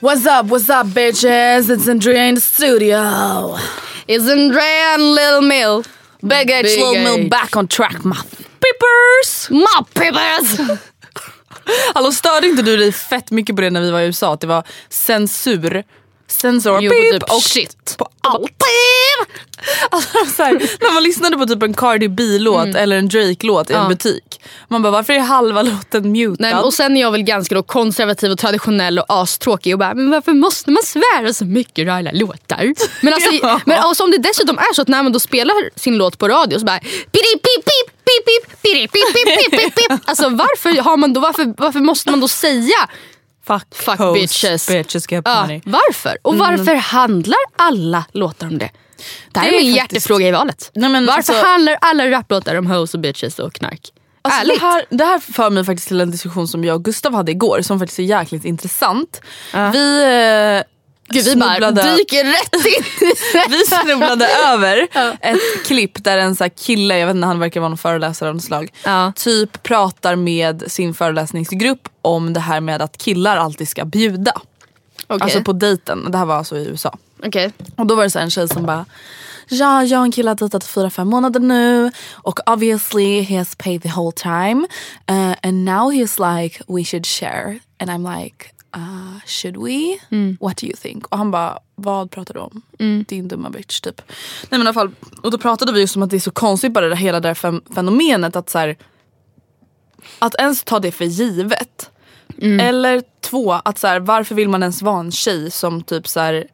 What's up, what's up bitches? It's Andrea in the studio. It's Andrea and Lil Mill. Big H, Big Lil Mill back on track my peppers. My peppers! Hallå störde inte du dig fett mycket på det när vi var i USA? Att det var censur, censor, Jo, beep typ och shit. på allt. Alltså, så här, när man lyssnade på typ en Cardi B-låt eller en Drake-låt i en Mm. Ja. butik. Man bara varför är halva låten mutad? Nej, och sen är jag väl ganska då konservativ och traditionell och astråkig och bara, men varför måste man svära så mycket i alla låtar? Men, alltså, Ja. men alltså, om det dessutom är så att när man då spelar sin låt på radio så bara pip pip pip pip pip pip pip pip Alltså varför, har man då, varför, varför måste man då säga fuck, fuck hoes, bitches? bitches get Ja, money. varför? Och varför handlar alla låtar om det? Det här Det är är min faktiskt- hjärtefråga i valet. Nej, varför alltså- handlar alla raplåtar om hoes och bitches och knark? Alltså det, här, det här för mig faktiskt till en diskussion som jag och Gustav hade igår som faktiskt är jäkligt intressant. Vi eh, Gud, vi bara snubblade, dyker rätt in vi snubblade över ett klipp där en så kille, jag vet inte han verkar vara någon föreläsare av något slag, Ja. typ pratar med sin föreläsningsgrupp om det här med att killar alltid ska bjuda. Okej. Alltså på dejten, det här var alltså i USA. Okej. Och då var det så en tjej som bara Ja, jag och en kille har dejtat i fyra, fem månader nu och obviously he has paid the whole time uh, and now he's like we should share and I'm like uh, should we? What do you think? Och han bara vad pratar du om? Din dumma bitch typ. Nej men i alla fall, och då pratade vi just om att det är så konstigt bara det hela det här fenomenet att så här, att ens ta det för givet. Eller två, att så här, varför vill man ens vara en tjej som typ så här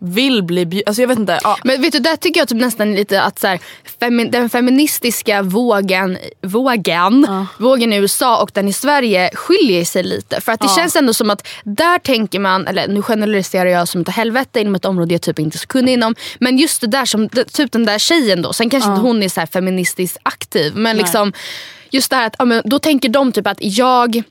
vill bli bjuden, alltså jag vet inte. Ja. Men vet du, där tycker jag typ nästan lite att så här, femi- den feministiska vågen, vågen, vågen i USA och den i Sverige skiljer sig lite. För att det känns ändå som att där tänker man, eller nu generaliserar jag som ett helvete inom ett område jag typ inte är så kunnig inom. Men just det där som, typ den där tjejen då, sen kanske inte hon är så feministiskt aktiv. Men liksom just det här att, ja, men då tänker de typ att jag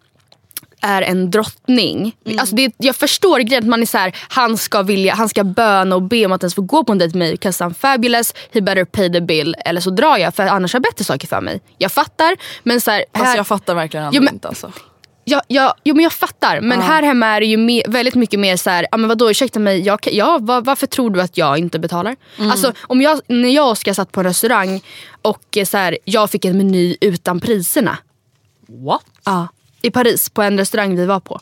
är en drottning. Alltså det, jag förstår grejen att man är så här, han ska vilja, han ska böna och be om att ens få gå på en dejt med mig. 'cause I'm fabulous, he better pay the bill. Eller så drar jag för annars har jag bättre saker för mig. Jag fattar men så här, Alltså här, jag fattar verkligen ändå Jo, men- inte alltså. Ja, ja, jo men jag fattar. Men här hemma är det ju me- väldigt mycket mer så här, ja men vadå ursäkta mig, jag, ja, va- varför tror du att jag inte betalar? Alltså om jag, när jag och Oskar satt på en restaurang och så här, jag fick en meny utan priserna. What? Ja, I Paris på en restaurang vi var på.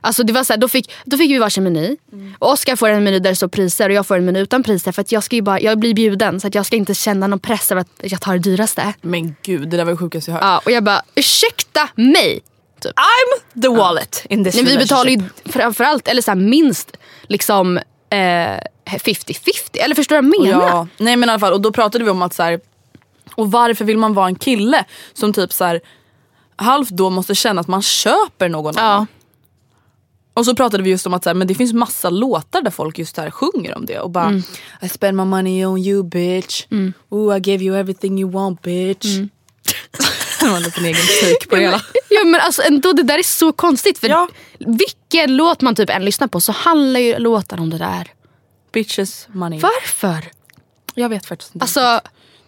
Alltså det var så här, då, fick, då fick vi varsin meny. Och Oskar får en meny där det står priser och jag får en meny utan priser. För att jag, ska ju bara, jag blir bjuden så att jag ska inte känna någon press över att jag tar det dyraste. Men gud det där var det sjukaste jag hört. Ja, och jag bara, ursäkta mig! Typ. I'm the wallet in this Nej, vi betalar ju framförallt, eller så här, minst liksom eh, 50-50. Eller förstår du vad jag menar? Ja, nej men i fall och då pratade vi om att så här, och varför vill man vara en kille som typ så här halvt då måste känna att man köper någon Ja. annan. Och så pratade vi just om att så här, men det finns massa låtar där folk just här sjunger om det och bara I spend my money on you bitch. Ooh I gave you everything you want bitch. det var en liten egen take på det hela. Ja men alltså ändå det där är så konstigt för Ja. vilken låt man typ än lyssnar på så handlar ju låtar om det där. Bitches money. Varför? Jag vet faktiskt inte. Alltså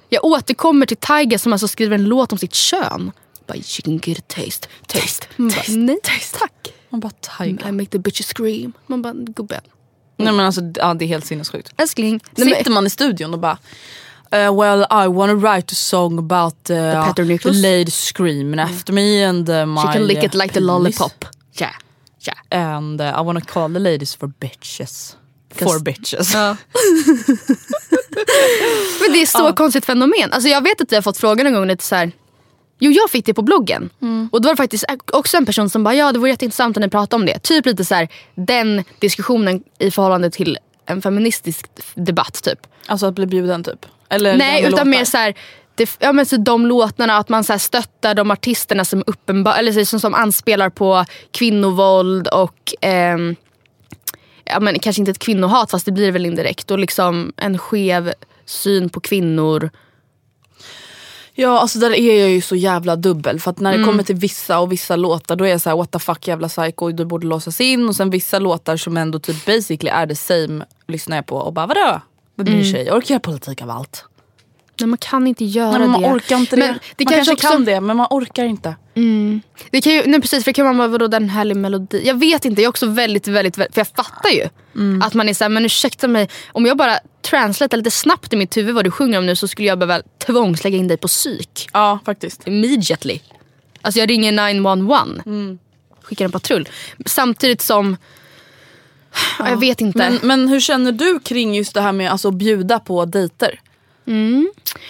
jag återkommer till Tiger som alltså skriver en låt om sitt kön. Bara, can get a taste, taste. Man bara, nej tack. Man bara tiger. I make the bitches scream. Man bara gubben. Nej men alltså ja, det är helt sinnessjukt. Älskling. Sitter man i studion och bara Uh, well, I wanna write a song about uh, the Nichols? ladies screaming after me and uh, my She can lick it like the lollipop. Yeah. Yeah. And I wanna call the ladies for bitches. For bitches. Men det är så konstigt fenomen. Alltså jag vet att jag har fått frågan en gång lite så här. Jo jag fick det på bloggen. Och då var det faktiskt också en person som bara ja det vore jätteintressant om ni pratade om det. Typ lite så här, den diskussionen i förhållande till en feministisk debatt typ. Alltså att bli bjuden typ? Eller Nej utan mer låtar. så här, det, ja, men så de låtarna, att man så här stöttar de artisterna som, uppenbar, eller så, som, som anspelar på kvinnovåld och ehm, ja, men kanske inte ett kvinnohat fast det blir väl indirekt. Och liksom en skev syn på kvinnor. Ja alltså där är jag ju så jävla dubbel för att när det Mm. kommer till vissa och vissa låtar då är jag så här: what the fuck jävla psycho du borde låsas in och sen vissa låtar som ändå typ basically är the same lyssnar jag på och bara vadå? Vem bryr sig? Jag orkar göra politik av allt. Nej man kan inte göra Nej, man det. orkar inte det. Men det man kanske också, kan det men man orkar inte. Det kan ju, nej precis, för det kan man bara, vadå den härlig melodi. Jag vet inte, jag är också väldigt, väldigt, för jag fattar ju. Mm. Att man är såhär, men ursäkta mig, om jag bara translatar lite snabbt i mitt huvud vad du sjunger om nu så skulle jag behöva tvångslägga in dig på psyk. Ja faktiskt. Immediately. Alltså jag ringer 911. Mm. Skickar en patrull. Samtidigt som, ja, jag vet inte. Men, men hur känner du kring just det här med alltså, att bjuda på dejter?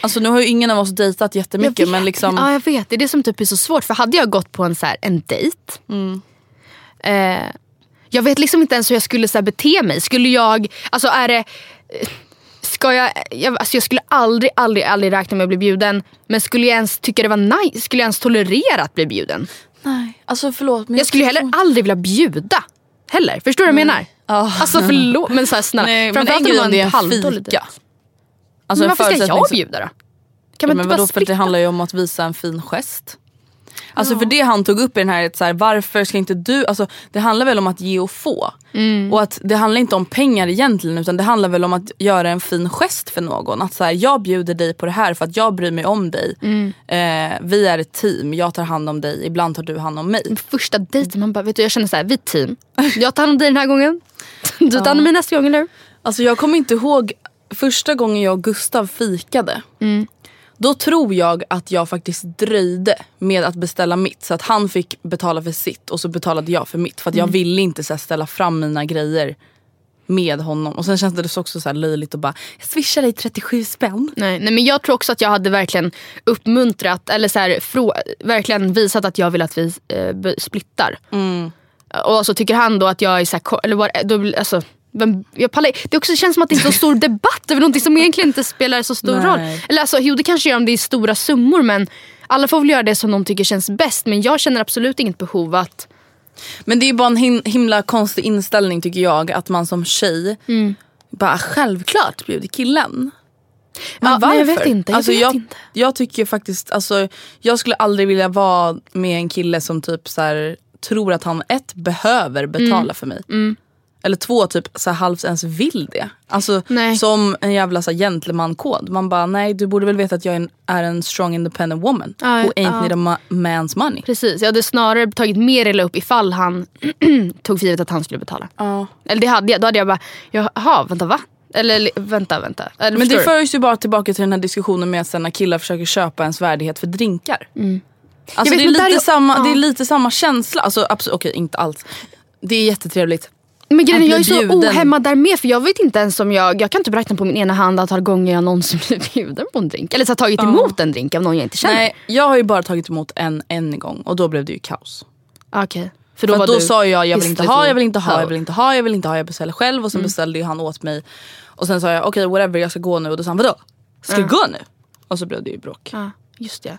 Alltså nu har ju ingen av oss dejtat jag jättemycket vet, men liksom Ja jag vet, det är det som typ är så svårt. För hade jag gått på en, så här, en dejt. Mm. Eh, jag vet liksom inte ens hur jag skulle så här, bete mig. Skulle jag, alltså är det... Ska jag, jag, alltså jag skulle aldrig, aldrig, aldrig räkna med att bli bjuden. Men skulle jag ens tycka det var nice? Skulle jag ens tolerera att bli bjuden? Nej, alltså förlåt. Men Jag skulle ju heller aldrig vilja bjuda. Heller. Förstår du vad jag menar? Ja. Alltså förlåt men så här, snälla. Nej, men Framförallt en grej om det är man en halvdålig dejt. Alltså men en varför ska jag bjuda då? Kan Ja, man men inte bara vadå, för det handlar ju om att visa en fin gest. Alltså för det han tog upp i den här, är så här, varför ska inte du, alltså det handlar väl om att ge och få. Mm. Och att det handlar inte om pengar egentligen utan det handlar väl om att göra en fin gest för någon. Att så här, jag bjuder dig på det här för att jag bryr mig om dig. Mm. Eh, vi är ett team, jag tar hand om dig, ibland tar du hand om mig. Första dejten, man bara, vet du, jag känner så här, vi är ett team. Jag tar hand om dig den här gången. Du tar hand om mig nästa gång, eller hur? Alltså jag kommer inte ihåg första gången jag och Gustav fikade. Mm. Då tror jag att jag faktiskt dröjde med att beställa mitt. Så att han fick betala för sitt och så betalade jag för mitt. För att Mm. jag ville inte så här, ställa fram mina grejer med honom. Och sen kändes det också så här löjligt att bara, jag swishar dig 37 spänn. Nej, nej, men jag tror också att jag hade verkligen uppmuntrat, eller så här, frå, verkligen visat att jag vill att vi eh, splittar. Och så tycker han då att jag är så här, eller alltså, vem, jag pallar, det också känns som att det är en så stor debatt över någonting som egentligen inte spelar så stor Nej. roll. Eller alltså, jo det kanske gör om det är stora summor men alla får väl göra det som de tycker känns bäst. Men jag känner absolut inget behov att Men det är bara en him- himla konstig inställning tycker jag. Att man som tjej bara självklart bjuder killen. Men Ja, varför? nej, jag vet inte, jag alltså, vet jag, inte. jag tycker faktiskt, alltså, jag skulle aldrig vilja vara med en kille som typ så här, tror att han ett behöver betala Mm. för mig. Eller två, typ så här, halvt ens vill det. Alltså Nej. som en jävla så här, gentleman-kod. Man bara, nej du borde väl veta att jag är en, är en strong independent woman. Ja, who ain't ja. need a ma- man's money. Precis, jag hade snarare tagit mer illa upp ifall han tog för givet att han skulle betala. Ja. Eller det hade jag, då hade jag bara, jaha vänta va? Eller vänta vänta. Eller, Men det du? förs ju bara tillbaka till den här diskussionen med att när killar försöker köpa ens värdighet för drinkar. Alltså Mm. Jag vet, det, är där lite är- samma, ja. det är lite samma känsla. Alltså, absolut, okej, inte alls. Det är jättetrevligt. Men grejen, är, jag är så ohämmad där med för jag vet inte ens om jag, jag kan inte räkna på min ena hand antal gånger jag någonsin blivit bjuden på en drink. Eller så har tagit emot en drink av någon jag inte känner. Nej, jag har ju bara tagit emot en en gång och då blev det ju kaos. Okej. För För då, var då du sa jag jag vill inte ha, jag vill inte ha, jag vill inte ha, jag vill inte ha, jag beställer själv och sen beställde ju han åt mig. Och sen sa jag okej whatever jag ska gå nu och då sa han vadå? Ska jag gå nu? Och så blev det ju bråk. Ja, just det.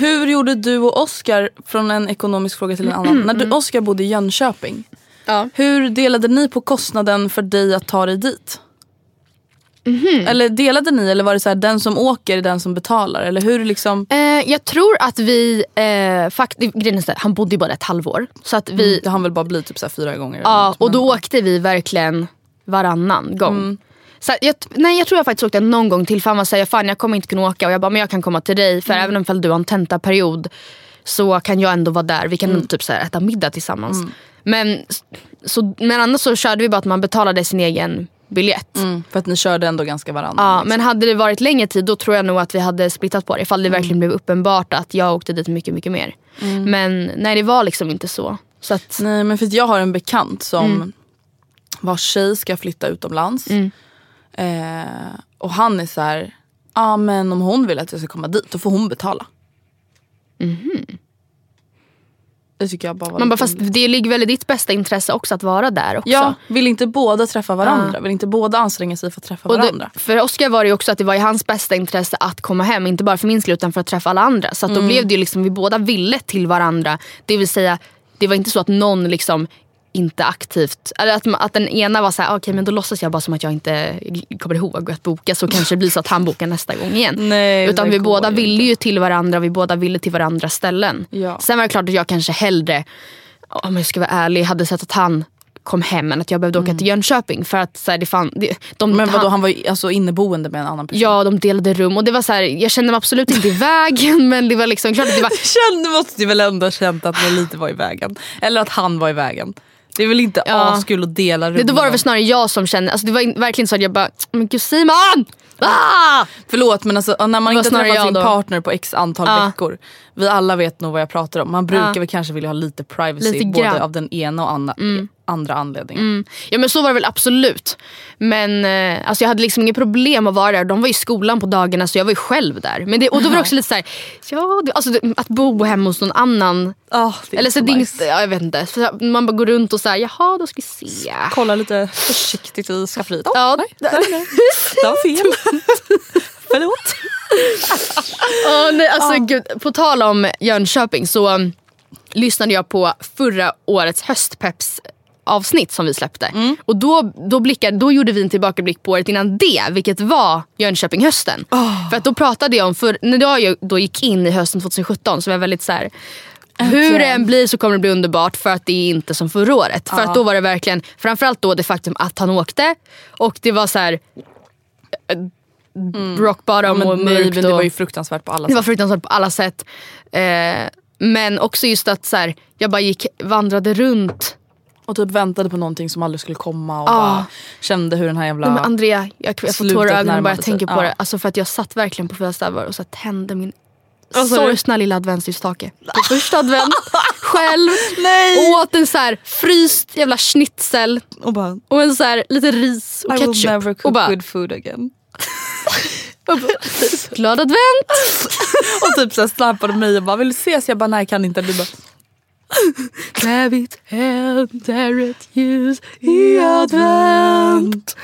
Hur gjorde du och Oscar från en ekonomisk fråga till en annan? När du, Oscar bodde i Jönköping. Ja. Hur delade ni på kostnaden för dig att ta dig dit? Eller delade ni eller var det så här, den som åker är den som betalar? Eller hur liksom? Eh, jag tror att vi, eh, faktiskt, grejen är han bodde ju bara ett halvår. Så att vi, Det hann väl bara bli typ så fyra gånger? ja, och då åkte vi verkligen varannan gång. Mm. Så jag, nej, jag tror jag faktiskt åkte någon gång till för han var såhär, fan jag kommer inte kunna åka och jag bara, men jag kan komma till dig för Mm. även om du har en tentaperiod så kan jag ändå vara där. Vi kan Mm. typ så här, äta middag tillsammans. Men, så, men annars så körde vi bara att man betalade sin egen biljett. Mm, för att ni körde ändå ganska varannan. Ja, liksom. men hade det varit längre tid då tror jag nog att vi hade splittat på det. Ifall Mm. det verkligen blev uppenbart att jag åkte dit mycket, mycket mer. Men nej, det var liksom inte så. så att, Nej men för jag har en bekant som Mm. vars tjej ska flytta utomlands. Eh, och han är så här, ja men om hon vill att jag ska komma dit då får hon betala. Det tycker jag bara var man bara, fast det ligger väl i ditt bästa intresse också att vara där också. Ja, vill inte båda träffa varandra? Vill inte båda anstränga sig för att träffa Och varandra? det, för Oskar var det ju också att det var i hans bästa intresse att komma hem. Inte bara för min skull utan för att träffa alla andra. Så att Mm. då blev det ju liksom, vi båda ville till varandra. Det vill säga, det var inte så att någon liksom inte aktivt, eller att, att den ena var så här, "Ah, okej men då låtsas jag bara som att jag inte kommer ihåg att boka så kanske det blir så att han bokar nästa gång igen. Nej, Utan vi båda ju ville ju till varandra, vi båda ville till varandra ställen. Ja. Sen var det klart att jag kanske hellre, om jag ska vara ärlig, hade sett att han kom hem än att jag behövde åka till Jönköping. För att så här, det fan, det, de, Mm. Men vadå, han- han var ju alltså inneboende med en annan person? Ja, de delade rum och det var så här, jag kände mig absolut inte i vägen men det var liksom klart att det var... Kände måste du väl ändå ha känt att ni lite var i vägen? Eller att han var i vägen? Det är väl inte Ja. askul att dela rum Det, då var det väl snarare jag som kände, alltså det var verkligen så att jag bara, men gud Simon! Ah! Förlåt men alltså, när man inte träffat sin då. partner på x antal Ja. veckor. Vi alla vet nog vad jag pratar om. Man brukar Ja. väl kanske vilja ha lite privacy Lite både av den ena och andra, andra anledningen. Mm. Ja men så var det väl absolut. Men eh, alltså jag hade liksom inget problem att vara där. De var i skolan på dagarna så jag var ju själv där. Men det, och då var det också lite såhär, ja, det, alltså, det, att bo hemma hos någon annan. Är Eller så så nice. ja, jag vet inte. Man bara går runt och säger jaha då ska vi se. Kolla lite försiktigt i skafferiet. Oh, Ja, nej, nej, nej. Det var fel. Förlåt. Åh, nej, alltså, gud, på tal om Jönköping så um, lyssnade jag på förra årets höstpeps avsnitt som vi släppte. Och då, då, blickade, då gjorde vi en tillbakablick på året innan det, vilket var Jönköping hösten. För att då pratade jag om, för, när jag då gick in i hösten 2017 så var jag väldigt så här. Hur det än blir så kommer det bli underbart för att det är inte som förra året. För att då var det verkligen, framförallt då det faktum att han åkte och det var så här eh, rock bottom Men och nej, mörkt. men det var ju fruktansvärt på alla det var sätt. fruktansvärt på alla sätt. Eh, men också just att så här, jag bara gick, vandrade runt. Och typ väntade på någonting som aldrig skulle komma och Ah. kände hur den här jävla... Nej, men Andrea, jag, jag får tårar i ögonen bara jag tänker på Ja. det. Alltså för att jag satt verkligen på fyra stävar och så här tände min du? sorgsna lilla adventsljusstake. På första advent, själv, Nej. åt en så här fryst jävla schnitzel Och bara, och en så här lite ris och I will ketchup. never cook och bara, good food again. glad advent! Och typ såhär snappade mig och bara, vill du ses? Jag bara, nej jag kan inte. Du bara, Rabbit händer ett ljus i advent.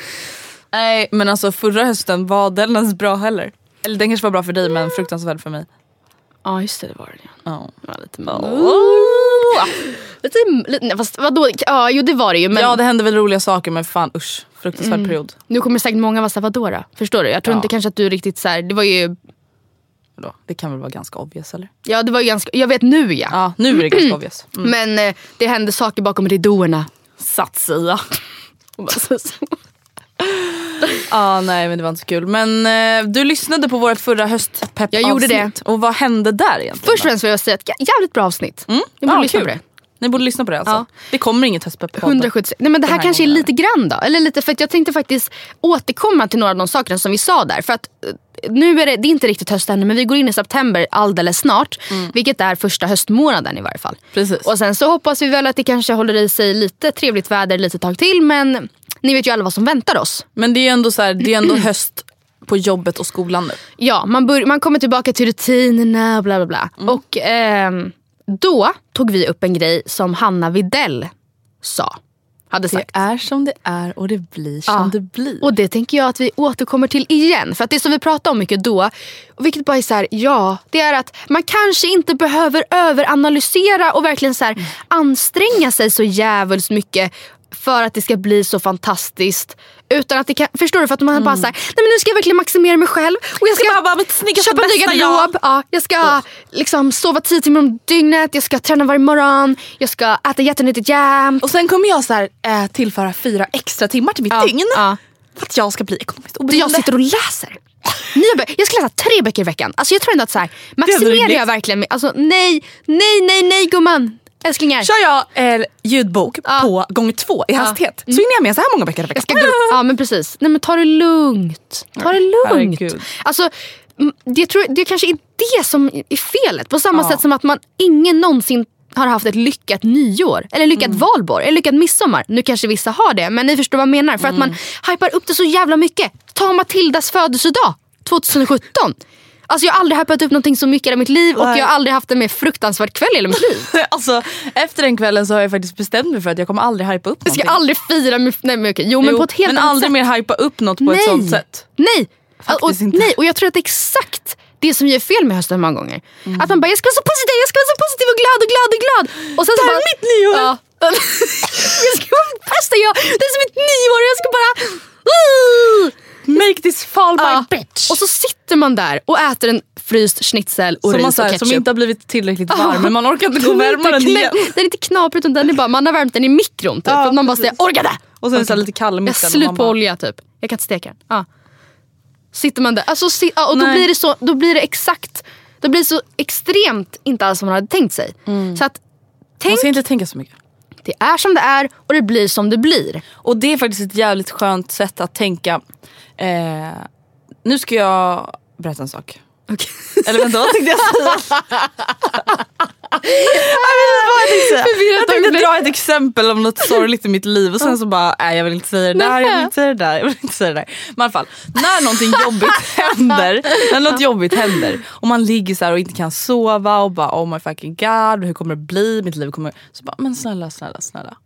nej men alltså förra hösten var den ens bra heller. Eller den kanske var bra för dig men fruktansvärd för mig. Ja just det, det var det. Ja. Det var lite... Lite, lite nej, fast vadå? Ja, jo det var det ju. Men Ja det hände väl roliga saker men fan usch. Fruktansvärd period. nu kommer säkert många vara såhär, vadå då? Förstår du? Jag tror Ja. inte kanske att du riktigt såhär, det var ju, Vadå? Det kan väl vara ganska obvious eller? ja det var ju ganska, jag vet nu ja. Ja nu är det ganska obvious. Mm. Men eh, det hände saker bakom ridåerna. Så- Ja nej men det var inte så kul. Men eh, du lyssnade på vårt förra höstpepp Jag gjorde det. Och vad hände där egentligen? Först och då? främst vill jag säga att jävligt bra avsnitt. Jag borde Ja, lyssna kul. på det. Ni borde lyssna på det alltså. Ja. Det kommer inget höstpepp 176. Nej men det här, här kanske är lite grann då. Eller lite, för att jag tänkte faktiskt återkomma till några av de sakerna som vi sa där. För att eh, nu är det, det är inte riktigt höst ännu men vi går in i september alldeles snart. Vilket är första höstmånaden i varje fall. Precis. Och sen så hoppas vi väl att det kanske håller i sig lite trevligt väder lite tag till. Men ni vet ju alla vad som väntar oss. Men det är ändå så här, det är ändå höst på jobbet och skolan nu. Ja, man, bör, man kommer tillbaka till rutinerna bla bla bla. Och ehm, då tog vi upp en grej som Hanna Videll sa. Hade Det sagt. är som det är och det blir som Ja. det blir. Och det tänker jag att vi återkommer till igen. För att det som vi pratade om mycket då, vilket bara är så här, ja, det är att man kanske inte behöver överanalysera och verkligen så här, anstränga sig så jävligt mycket för att det ska bli så fantastiskt. Utan att det kan, förstår du? För att man bara såhär, nej men nu ska jag verkligen maximera mig själv. Och jag ska, bara vara mitt snyggaste, köpa en ny garderob. Ja, jag ska liksom sova tio timmar om dygnet, jag ska träna varje morgon, jag ska äta jättenyttigt jämt. Och sen kommer jag så här, eh, tillföra fyra extra timmar till mitt Ja, dygn. ja. För att jag ska bli ekonomiskt oberoende. jag sitter och läser. Nya. Jag ska läsa tre böcker i veckan. Alltså jag tror ändå att så här, maximerar jag verkligen alltså nej, nej, nej, nej gumman. Älsklingar. Kör jag eh, ljudbok Ja. på gång två i hastighet så hinner jag med så här många böcker i veckan. Jag ska gå, ja men precis. Nej men ta det lugnt. Ta det lugnt. herregud. Alltså, mm, det, tror, det kanske är det som är felet. På samma sätt som att man ingen någonsin har haft ett lyckat nyår. Eller lyckat Mm. valborg. Eller lyckat midsommar. Nu kanske vissa har det. Men ni förstår vad jag menar. För att man hypar upp det så jävla mycket. Ta Matildas födelsedag 2017. Alltså jag har aldrig hypat upp någonting så mycket i mitt liv. Och Nej. jag har aldrig haft en mer fruktansvärd kväll i hela mitt liv. alltså, efter den kvällen så har jag faktiskt bestämt mig för att jag kommer aldrig hypa upp Jag ska någonting. aldrig fira med... Nej men okej. Jo, men Jo, på ett helt men annat aldrig sätt. mer hypa upp något på ett Nej. sånt sätt. Nej! Faktiskt och, inte. nej! Och jag tror att det är exakt det som gör fel med hösten många gånger. Att man bara, jag ska vara så positiv, jag ska vara så positiv och glad och glad och glad. Och sen Det här bara, är mitt nyår. Ja. jag ska vara bästa jag, det är som mitt nyår jag ska bara... This fall my Ja. bitch. Och så sitter man där och äter en fryst schnitzel och som, man, ris så och här, ketchup. som inte har blivit tillräckligt varm men man orkar inte gå och värma den igen. Den är inte knaprig utan den är bara, man har värmt den i mikron typ. Ja, att man bara säger orkade! Och sen är det så här lite kall i Jag och slut man på bara- olja typ. Jag kan inte steka den. Ja. Sitter man där. Alltså, si, och då Nej. blir, det så, då blir det exakt, då blir det så extremt inte alls som man hade tänkt sig. Så att Man tänk, ska inte tänka så mycket. det är som det är och det blir som det blir. Och det är faktiskt ett jävligt skönt sätt att tänka. Eh, nu ska jag berätta en sak. Eller vänta vad tänkte jag säga? jag tänkte Jag tänkte dra ett exempel om något sorgligt i mitt liv och sen så bara, nej jag vill inte säga det där, jag vill inte säga det där, jag vill inte säga det där. Men i alla fall, när någonting jobbigt händer, när något jobbigt händer och man ligger så här och inte kan sova och bara oh my fucking god, hur kommer det bli? Mitt liv kommer... Så bara, men snälla, snälla, snälla.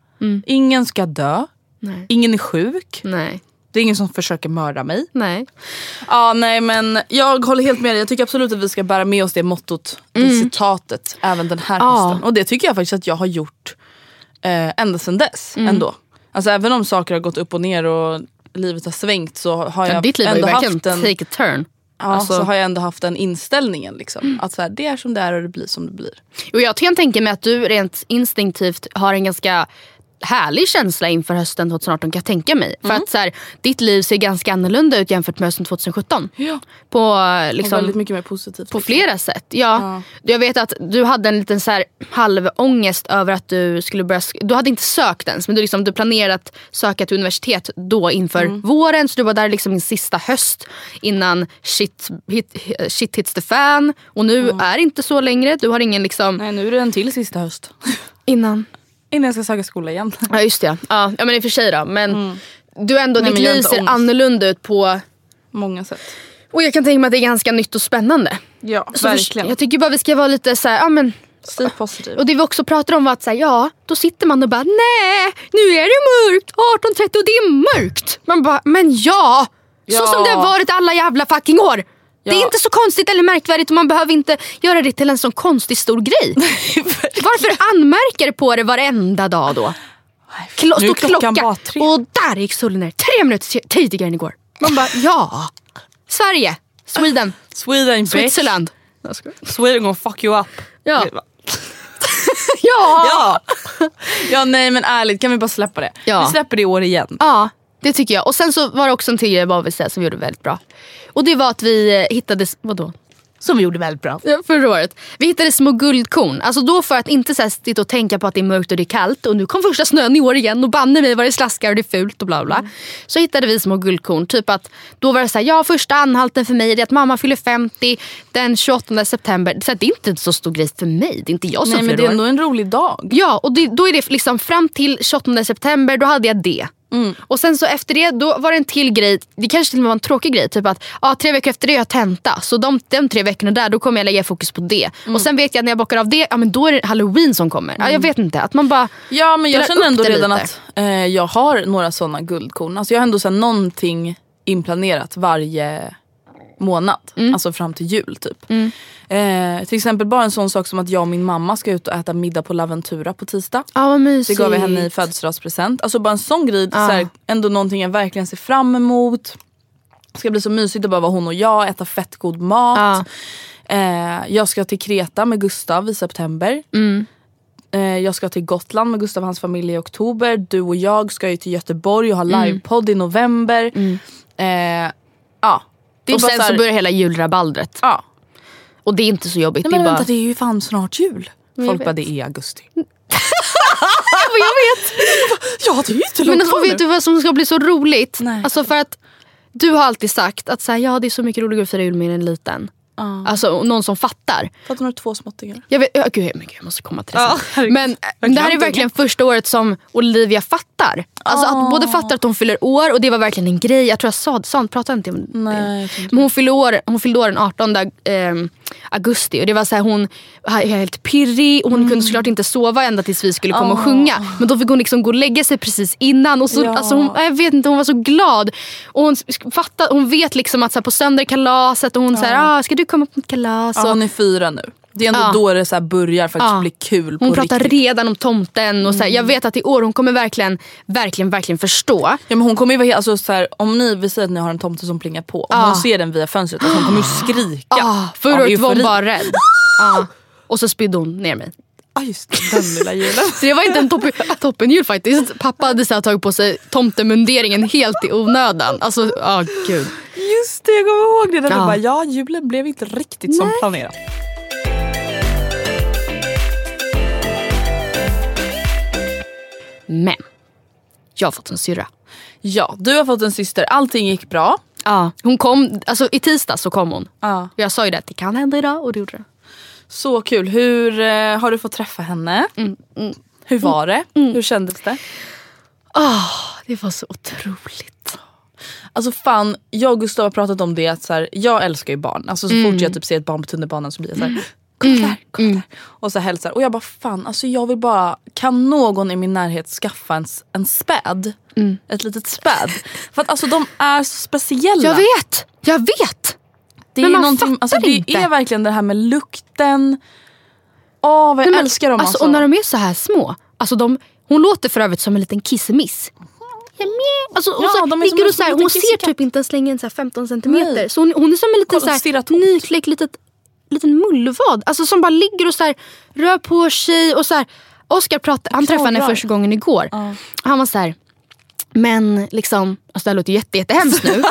Ingen ska dö, Nej. ingen är sjuk, Nej. Det är ingen som försöker mörda mig. Nej. Ja nej men jag håller helt med dig. Jag tycker absolut att vi ska bära med oss det mottot, det citatet även den här Mm. Ja. hösten. Och det tycker jag faktiskt att jag har gjort eh, ända sedan dess. Mm. Ändå. Alltså även om saker har gått upp och ner och livet har svängt så har Ja, jag ditt liv har ändå verkligen haft en, take a turn. ja, alltså- så har jag ändå haft den inställningen. Liksom. Att så här, det är som det är och det blir som det blir. Och jag kan tänka mig att du rent instinktivt har en ganska härlig känsla inför hösten 2018 kan jag tänka mig. Mm. För att så här, ditt liv ser ganska annorlunda ut jämfört med hösten 2017. Ja. På, Och liksom, väldigt mycket mer positivt. på flera sätt. Ja. Jag vet att du hade en liten så här halvångest över att du skulle börja... Du hade inte sökt ens men du, liksom, du planerade att söka till universitet då inför Mm. våren. Så du var där liksom min sista höst innan shit, hit, shit hits the fan. Och nu är det inte så längre. Du har ingen liksom... Nej nu är det en till sista höst. Innan? Innan jag ska söka skola igen. Ja just det. Ja, ja men i och för sig då. Men du ändå, Mm. Nej, ditt liv ser ångest. annorlunda ut på... Många sätt. Och jag kan tänka mig att det är ganska nytt och spännande. Ja, Så verkligen. Jag tycker bara vi ska vara lite så här, ja men Stay positiv. Och det vi också pratar om var att säga, ja, då sitter man och bara nej, nu är det mörkt, 18.30 och det är mörkt. Man bara, men ja, så Ja. som det har varit alla jävla fucking år. Det är Ja. inte så konstigt eller märkvärdigt och man behöver inte göra det till en sån konstig stor grej. Varför anmärker på det varenda dag då? Klo- Nu är klockan klocka bara tre. och där gick solen ner tre minuter tidigare än igår. Man bara, ja. Sverige, Sweden, Sweden bitch. Switzerland. Sweden gonna fuck you up. Ja. Du? Ja. Ja. ja nej men ärligt kan vi bara släppa det? Ja. Vi släpper det i år igen. Ja, det tycker jag. Och sen så var det också en till grej vad vi säga, som vi gjorde väldigt bra. Och det var att vi eh, hittade, vadå? Som vi gjorde väldigt bra. Ja, förra året. Vi hittade små guldkorn. Alltså då för att inte så här sitta och tänka på att det är mörkt och det är kallt och nu kom första snön i år igen och banne mig vad det slaskar och det är fult och bla bla. Så hittade vi små guldkorn. Typ att då var det så här, ja första anhalten för mig är att mamma fyller 50 den 28 september. Så här, det är inte så stor grej för mig. Det är inte jag som Nej men det är ändå en rolig dag. Ja, och det, då är det liksom fram till 28 september, då hade jag det. Och sen så efter det, då var det en till grej, det kanske till och med var en tråkig grej. Typ att ja, tre veckor efter det har jag tenta. Så de, de tre veckorna där, då kommer jag lägga fokus på det. Och sen vet jag att när jag bockar av det, ja men då är det halloween som kommer. Ja, jag vet inte, att man bara... Ja men jag känner ändå redan lite. att eh, jag har några sådana guldkorn. Alltså jag har ändå så här, någonting inplanerat varje månad. Mm. Alltså fram till jul typ. Eh, till exempel bara en sån sak som att jag och min mamma ska ut och äta middag på Laventura på tisdag. Ja vad Det mysigt. gav jag henne i födelsedagspresent. Alltså bara en sån grej, så här, ändå någonting jag verkligen ser fram emot. Det ska bli så mysigt att bara vara hon och jag, äta fett god mat. Eh, jag ska till Kreta med Gustav i september. Eh, jag ska till Gotland med Gustav och hans familj i oktober. Du och jag ska ju till Göteborg och ha livepodd i november. Eh, ja. Det och sen så så, här- börjar hela julrabaldret. Ja. Och det är inte så jobbigt. Nej, det är men bara... vänta det är ju fan snart jul. Folk bara det är augusti. jag vet! Ja det är ju inte Men alltså, vet du vad som ska bli så roligt? Nej. Alltså för att du har alltid sagt att så här, ja, det är så mycket roligare att fira jul med en liten. Alltså någon som fattar. Fattar du två småttingar? Jag, vet, ja, gud, men gud, jag måste komma till det sen. herregud. Men det här är verkligen första året som Olivia fattar. Alltså att både fattar att hon fyller år och det var verkligen en grej. Jag tror jag sa, sa pratade inte om det. Nej, Men hon fyllde år, hon fyllde år den 18 ehm, augusti och det var så här, hon var helt pirrig och hon Mm. kunde såklart inte sova ända tills vi skulle komma och sjunga. Men då fick hon liksom gå och lägga sig precis innan. Och så, Ja. alltså hon, jag vet inte, hon var så glad. Och hon, fattar, hon vet liksom att så här, på söndag är kalaset och hon ja. säger ah, ska du komma på mitt kalas? Ja, hon är fyra nu. Det är ändå Ja. då det så börjar faktiskt Ja. bli kul hon pratar riktigt. redan om tomten. Och så här, Jag vet att i år hon kommer verkligen, verkligen, verkligen förstå. Ja, men hon kommer ju alltså, så här, om ni vi säger att ni har en tomte som plingar på, om Ja. hon ser den via fönstret, alltså, hon kommer ju skrika. Ah, förra året var hon bara rädd. Ah. Och så spydde hon ner mig. Ah, just det, den lilla julen. Så det var inte en toppen, toppenjul faktiskt. Pappa hade så här tagit på sig tomtemunderingen helt i onödan. Alltså, ja gud. Just det, jag kommer ihåg det. Där Ja. ja. bara, ja julen blev inte riktigt som planerat. Men, jag har fått en syrra. Ja, du har fått en syster, allting gick bra. Ja, hon kom, alltså i tisdag så kom hon. Ja. Jag sa ju det det kan hända idag och det gjorde det. Så kul. Hur eh, Har du fått träffa henne? Mm, Hur var det? Hur kändes det? Ah, det var så otroligt. Alltså fan, jag och Gustav har pratat om det att så här, jag älskar ju barn. Alltså så Mm. fort jag typ ser ett barn på tunnelbanan så blir jag så här, kolla där, kolla där. Och så hälsar. Och jag bara fan, alltså jag vill bara, kan någon i min närhet skaffa en, en späd? Mm. Ett litet späd. För att alltså de är så speciella. Jag vet, jag vet. det men är man någonting, fattar alltså, det inte. är verkligen det här med lukten. Åh vad jag Nej, men, älskar dem alltså, alltså. Och när de är så här små. Alltså de, hon låter för övrigt som en liten kissemiss. Alltså, och Ja, så de ligger och så här, hon ser typ inte ens längre än så här 15 centimeter. Nej. Så hon, hon är som en liten Kolla, så stirrar här, tomt. nykläckt litet, liten mullvad. Alltså som bara ligger och så här, rör på sig och så här. Oscar pratade, han träffade henne första gången igår. Han var så här. Men liksom, alltså det här låter jätte, jättehemskt nu.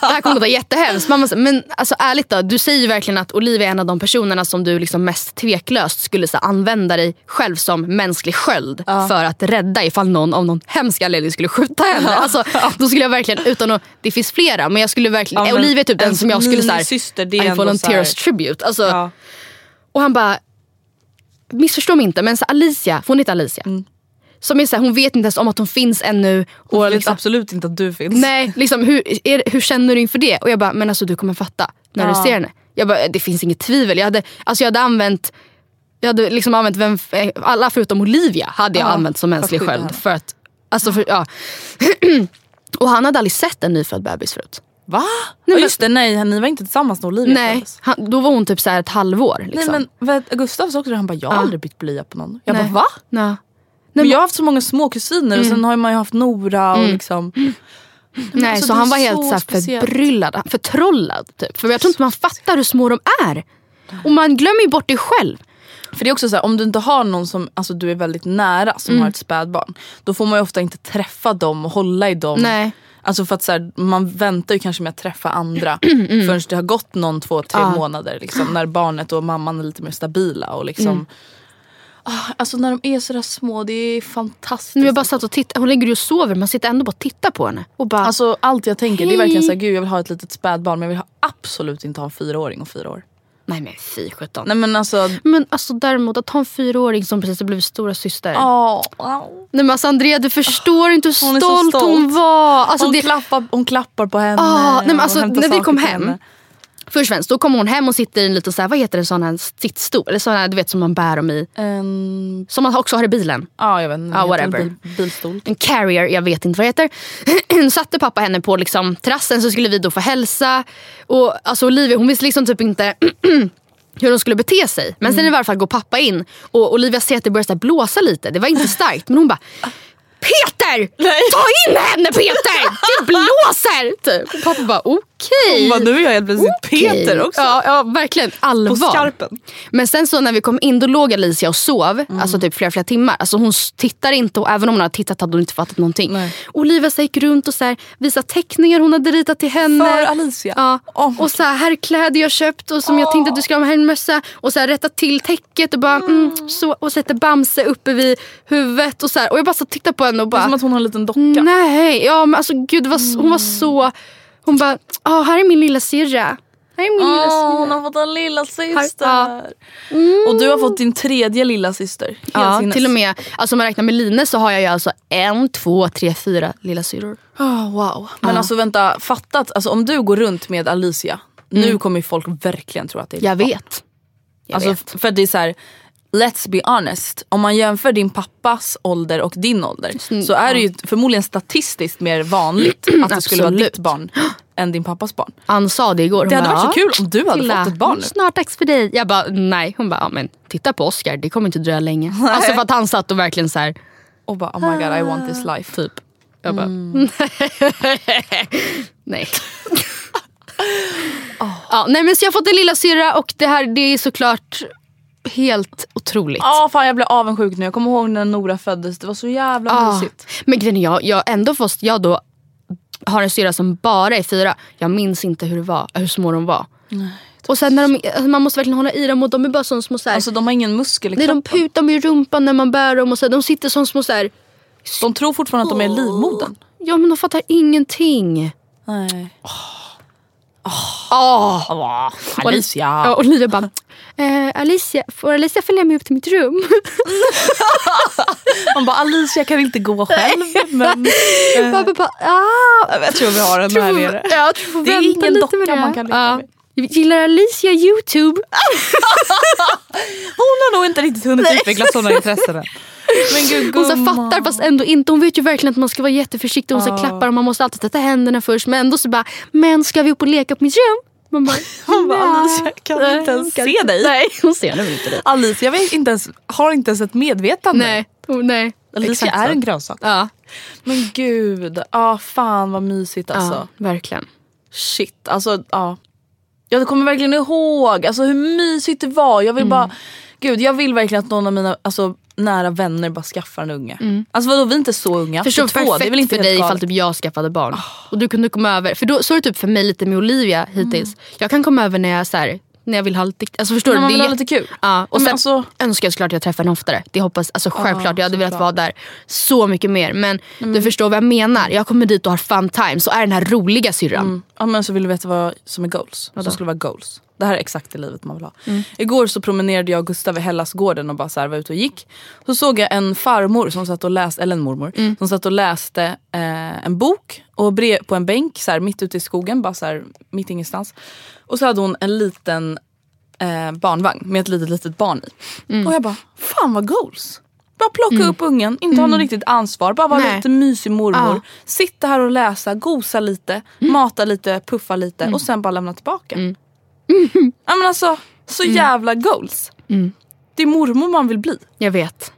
det här kommer låta jättehemskt. Måste, men alltså ärligt då, du säger ju verkligen att Olivia är en av de personerna som du liksom mest tveklöst skulle så, använda dig själv som mänsklig sköld för att rädda ifall någon av någon hemsk anledning skulle skjuta henne. Alltså, då skulle jag verkligen, utan att, det finns flera men jag skulle verkligen, Ja, men Olivia är typ den som jag skulle såhär, minisyster, det I volunteers tribute. Alltså, Ja. Och han bara, missförstå mig inte men så Alicia, för hon heter Alicia. Som är så här, hon vet inte ens om att hon finns ännu. Och Och liksom, absolut inte att du finns. Nej, liksom, hur, är, hur känner du inför det? Och jag bara, men alltså du kommer fatta när Ja. du ser henne. Jag bara, det finns inget tvivel. Jag hade, alltså, jag hade använt jag hade liksom använt vem, alla förutom Olivia hade jag Ja, använt som mänsklig sköld. henne. För att, alltså för, ja. och han hade aldrig sett en nyfödd bebis förut. Va? Nej, Nej, men- just det, nej ni var inte tillsammans när Olivia Nej, han, då var hon typ så här ett halvår. Liksom. Nej men vet, Gustav sa också det, han bara jag har Ja. aldrig bytt blöja på någon. Jag Nej. bara va? Ja. Men men- jag har haft så många små kusiner och sen har man ju haft Nora och liksom. Nej, alltså, så han var helt så förbryllad, förtrollad. Typ. För jag tror inte man fattar hur små de är. Och man glömmer ju bort det själv. För det är också så här, om du inte har någon som alltså, du är väldigt nära som Mm. har ett spädbarn. Då får man ju ofta inte träffa dem och hålla i dem. Nej. Alltså för att så här, man väntar ju kanske med att träffa andra Mm, förrän det har gått någon två, tre månader. Liksom, när barnet och mamman är lite mer stabila. Och liksom, Mm. Ah, alltså när de är sådär små, det är fantastiskt. Nu jag bara satt och tittade, hon ligger ju och sover man sitter ändå bara och tittar på henne. Och bara, Alltså allt jag tänker det är verkligen Hej. såhär, gud jag vill ha ett litet spädbarn men jag vill ha absolut inte ha en fyraåring och fyra år. nej men fy sjutton. Nej men alltså, Men alltså däremot att ha en fyraåring som precis har blivit stora syster. åh, Nej men alltså Andrea du förstår inte hur Hon är så stolt, stolt. hon var. Alltså, hon, det, klappar, hon klappar på henne. Ah, nej, men alltså, när vi kom hem. Först och främst, då kommer hon hem och sitter i en liten, så här, vad heter det, sån här sittstol? Eller sån här, du vet som man bär dem i. En, Som man också har i bilen. ja jag vet inte, det whatever. Bil, bilstol. En carrier, jag vet inte vad det heter. Satte pappa henne på liksom, terrassen så skulle vi då få hälsa. Och alltså Olivia hon visste liksom typ inte hur hon skulle bete sig. Men sen i varje fall går pappa in och Olivia ser att det börjar blåsa lite. Det var inte starkt men hon bara Peter! Ta in henne Peter! Det blåser! Typ. Och pappa bara okej. Hon bara, nu är jag helt plötsligt Okej. Peter också. Ja, ja verkligen. Allvar. På skarpen. Men sen så när vi kom in då låg Alicia och sov. Mm. Alltså typ flera flera timmar. Alltså hon tittar inte och även om hon hade tittat hade hon inte fattat någonting. Nej. Olivia så gick runt och så här, visade teckningar hon hade ritat till henne. För Alicia? Ja. Oh och så här, här är kläder jag köpt och som jag tänkte att du ska ha, här är en mössa. Och så här, rätta till täcket och bara mm, så. Och sätter Bamse uppe vid huvudet. Och, så här. och jag bara så tittade på henne och Det bara är som att hon har en liten docka. Nej, ja men alltså gud det var, hon var så... Hon bara, ah, här är min lilla syrra. Här är min lilla Åh, syrra. hon har fått en lilla syster. Ja. Och du har fått din tredje lilla syster. Ja, sinnes. till och med, alltså om man räknar med Line så har jag ju alltså en, två, tre, fyra lilla syrror. Oh, wow. Men alltså vänta, fattat. Alltså, om du går runt med Alicia, nu kommer folk verkligen tro att det är Jag vet. Jag Alltså, vet. för det är så här, let's be honest. Om man jämför din pappas ålder och din ålder så är det ju förmodligen statistiskt mer vanligt att det skulle vara ditt barn än din pappas barn. Ann sa det igår. Hon Det hade bara, varit så "Ja, kul om du hade Tilla, fått ett barn nu. Snart dags för dig. Jag bara nej. Hon bara ja, men titta på Oscar. Det kommer inte dröja länge. Alltså för att han satt och verkligen så här. Och bara oh my god I want this life. Typ. Jag bara nej. ja, nej men så jag har fått en lilla syrra och det här det är såklart helt otroligt. Ja fan jag blev avundsjuk nu. Jag kommer ihåg när Nora föddes. Det var så jävla Ja. mysigt. Men grejen är jag, jag ändå fast jag då har en syra som bara är fyra. Jag minns inte hur, det var, hur små de var. och sen när de, alltså man måste verkligen hålla i dem och de är bara som små så här, Alltså de har ingen muskel i Nej, de kroppen. putar med rumpan när man bär dem och så här, de sitter som små så här, De tror fortfarande att de är livmodern. Ja men de fattar ingenting. Nej. Oh. Alicia. Ja, och Olivia bara, eh, Alicia, får Alicia följa med upp till mitt rum? Man bara Alicia kan inte gå själv. men eh, bara, ah. jag tror vi har den här nere. Ja, tror Det är ingen docka det. man kan leka ja. med. Gillar Alicia Youtube? Hon har nog inte riktigt hunnit utveckla sådana intressen än. Men gud Hon så fattar fast ändå inte. Hon vet ju verkligen att man ska vara jätteförsiktig. Hon ska klappa och man måste alltid tvätta händerna först. Men ändå så bara, men ska vi upp och leka på mitt rum? Man bara, Hon bara, "Nej." Alicia kan inte ens kan se dig. Nej, hon ser nog inte dig. Alicia vet inte ens, har inte ens ett medvetande. Nej, hon, nej. Alicia är så. en grönsak. Ja, Men gud, ah, fan vad mysigt alltså. ja, verkligen. Shit, alltså ja. Jag kommer verkligen ihåg alltså, hur mysigt det var. Jag vill bara, gud jag vill verkligen att någon av mina alltså, nära vänner bara skaffar en unge. Alltså vadå vi är inte så unga. Förstår 22, perfekt det är väl inte för dig ifall galet. typ jag skaffade barn. Och du kunde komma över. För då, så är det typ för mig lite med Olivia hittills. Jag kan komma över när jag, så här, när jag vill ha lite, alltså förstår När du? man Det vill är ha lite kul. Ja, och sen alltså- önskar jag såklart att jag träffar henne oftare. Det hoppas, alltså självklart, jag hade velat vara där så mycket mer. Men du förstår vad jag menar. Jag kommer dit och har fun time. Så är den här roliga syrran. Mm. Ja, men så vill du veta vad som är goals? Vad som skulle vara goals. Det här är exakt det livet man vill ha. Igår så promenerade jag och Gustav i Hellasgården och bara så här var ute och gick. Så såg jag en farmor som satt och läste, eller en mormor, som satt och läste eh, en bok och brev, på en bänk så här, mitt ute i skogen, bara så här, mitt ingenstans. Och så hade hon en liten eh, barnvagn med ett litet litet barn i. Och jag bara, fan vad goals. Bara plocka upp ungen, inte ha något riktigt ansvar, bara vara Nej. lite mysig mormor. Ja. Sitta här och läsa, gosa lite, mata lite, puffa lite och sen bara lämna tillbaka. Ja, men alltså, så jävla goals. Det är mormor man vill bli. Jag vet.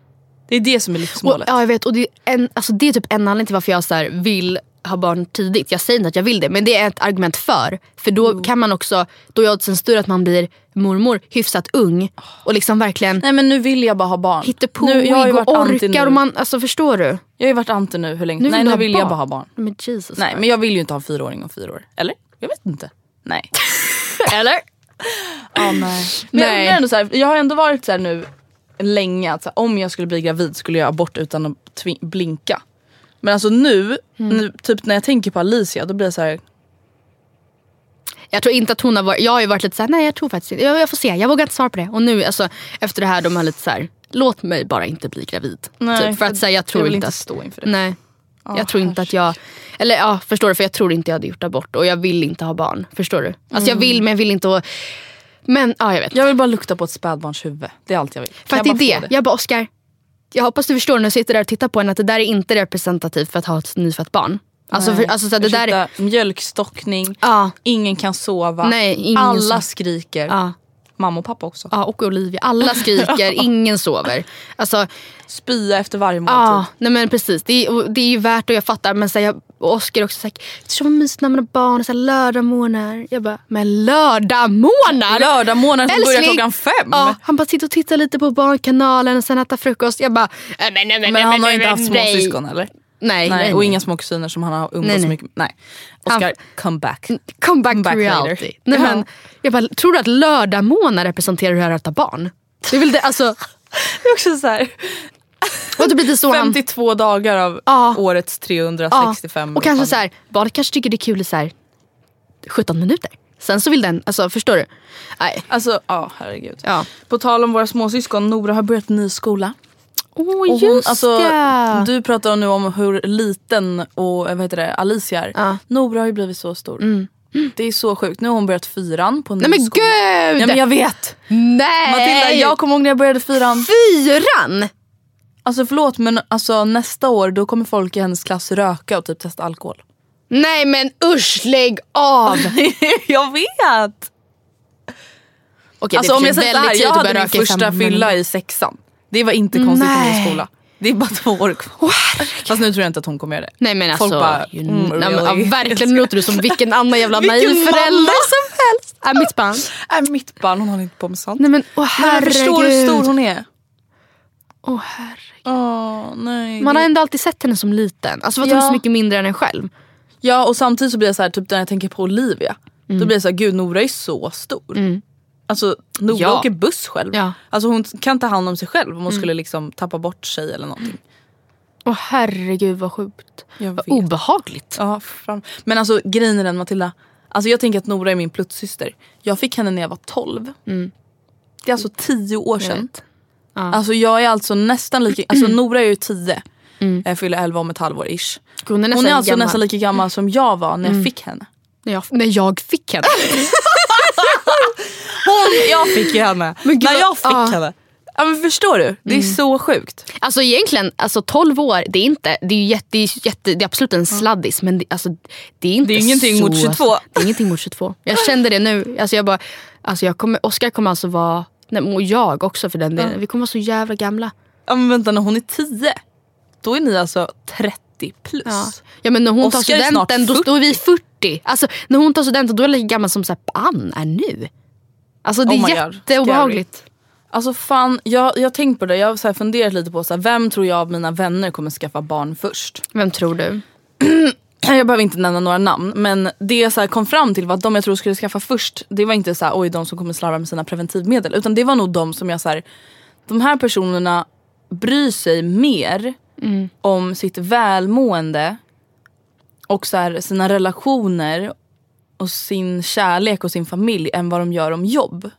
Det är det som är Och, livsmålet. ja, jag vet. Och det, är en, alltså, det är typ en anledning till varför jag så här, vill ha barn tidigt. Jag säger inte att jag vill det men det är ett argument för. För då kan man också, då är oddsen större att man blir mormor hyfsat ung och liksom verkligen Nej men nu vill jag bara ha barn. hittepåig nu, jag har ju och orkar. Och man, alltså, förstår du? Jag har ju varit anti nu hur länge? Nu Nej nu vill jag bara ha barn. Men Jesus Nej men jag vill ju inte ha en fyraåring och fyra år. Eller? Jag vet inte. Nej. Eller? Ja, nej. Men jag, Nej. undrar ändå så här, jag har ändå varit så här nu länge att så här, om jag skulle bli gravid skulle jag abort utan att blinka. Men alltså nu, nu, typ när jag tänker på Alicia då blir jag så här. Jag tror inte att hon har varit, jag har ju varit lite såhär, nej jag tror faktiskt inte, jag, jag får se, jag vågar inte svara på det. Och nu alltså, efter det här de har lite såhär, låt mig bara inte bli gravid. typ, för att säga jag tror jag vill inte inte att, stå inför det. nej. Jag tror inte att jag, eller ja förstår du för jag tror inte jag hade gjort abort och jag vill inte ha barn. Förstår du? Alltså jag vill men jag vill inte och, men ja jag vet. Jag vill bara lukta på ett spädbarns huvud. Det är allt jag vill. För Kan att det är jag det. få Jag bara Oscar, jag hoppas du förstår när jag sitter där och tittar på henne att det där är inte representativt för att ha ett nyfött barn. Alltså, för, alltså så det där är, mjölkstockning, ja, ingen kan sova, Nej, ingen alla so- skriker. ja, Mamma och pappa också. ja, och Olivia, alla skriker, ingen sover. Alltså Spya efter varje måltid. Ja, nej men precis. Det är, det är ju värt och jag fattar. Men så här, jag, och Oskar också såhär, så mysigt när man har barn, så här, lördagmorgnar. Jag bara, men lördagmorgnar? Lördagmorgnar som börjar klockan fem. Ja, han bara sitter och tittar lite på Barnkanalen och sen äter frukost. Jag bara, nej men nej men Men han har inte haft småsyskon eller? Nej, Nej, och nej. inga små kusiner som han har umgåtts Nej, så nej. mycket Nej. Oscar, Han- come back. Come back, Come back reality. Nej, men, jag bara, tror du att lördagmånar representerar hur att ha barn? Det är väl det, alltså, Det är också så här, och blir det så han, 52 dagar av Ja. årets 365. Och kanske så här, barnet kanske tycker det är kul i så här 17 minuter. Sen så vill den, alltså förstår du? Nej. Alltså ja herregud. Ja. På tal om våra småsyskon, Nora har börjat ny skola. Åh Och hon, alltså, det! Du pratar nu om hur liten och eh, vad heter det, Alicia är. Ja. Nora har ju blivit så stor. Det är så sjukt. Nu har hon börjat fyran på en Nej men skola. gud! Ja, men jag vet. Nej! Matilda, jag kommer ihåg när jag började fyran. Fyran? Alltså förlåt men alltså, nästa år då kommer folk i hennes klass röka och typ testa alkohol. Nej men usch lägg av! jag vet! Okej, Alltså om jag säger såhär, jag hade min första fylla i sexan. Det var inte konstigt Nej. min skola. Det är bara två år kvar. Fast nu tror jag inte att hon kommer göra det. Nej men alltså, Folk bara, you, mm, nej, men, really? ja, verkligen nu låter du som vilken annan jävla naiv förälder som helst. Är mitt barn. Äh, mitt barn, hon håller inte på med sånt. Nej men åh Nej, men förstår hur herregud. stor hon är? Åh herregud. Åh, nej. Man har ändå alltid sett henne som liten. Alltså för att hon är Ja. så mycket mindre än en själv. Ja och samtidigt så blir jag så här, typ när jag tänker på Olivia. Då blir jag så här, gud Nora är så stor. Alltså Nora Ja. åker buss själv. Ja. Alltså hon kan ta hand om sig själv om hon skulle liksom tappa bort sig eller någonting. Åh herregud vad sjukt. Vad obehagligt. Ja, fram. Men alltså grejen är den Matilda. Alltså jag tänker att Nora är min pluttsyster. Jag fick henne när jag var 12. Det är alltså 10 år sedan. Ja. Alltså jag är alltså nästan lika, alltså Nora är ju 10. Jag fyller 11 om ett halvår ish. Hon är Hon nästan är alltså gammal. nästan lika gammal som jag var när jag fick henne. När jag, när jag fick henne. Hon, jag fick ju henne. Men gud, när jag fick ja. henne. Ja men förstår du? Det är så sjukt. Alltså egentligen, alltså 12 år, det är inte, det är, jätte, jätte, det är absolut en sladdis men det, alltså, det är inte Det är ingenting så, mot 22. Det är ingenting mot 22. Jag kände det nu. Alltså jag bara, alltså jag kommer, Oscar kommer alltså vara, nej, och jag också för den delen, vi kommer vara så jävla gamla. Ja men vänta när hon är 10. Då är ni alltså 30 plus. Ja. ja men när hon tar Oscar snart studenten då, 40. då är vi 40. Alltså när hon tar studenten då är jag lika gammal som så här, Ann är nu. Alltså det Oh är God, jätteobehagligt. Alltså fan, jag jag har tänkt på det. Jag har så funderat lite på så här, vem tror jag av mina vänner kommer skaffa barn först. Vem tror du? Jag behöver inte nämna några namn men det jag så kom fram till var att de jag tror skulle skaffa först det var inte så här, oj de som kommer slarva med sina preventivmedel utan det var nog de som jag så här, de här personerna bryr sig mer om sitt välmående och så här, sina relationer och sin kärlek och sin familj än vad de gör om jobb.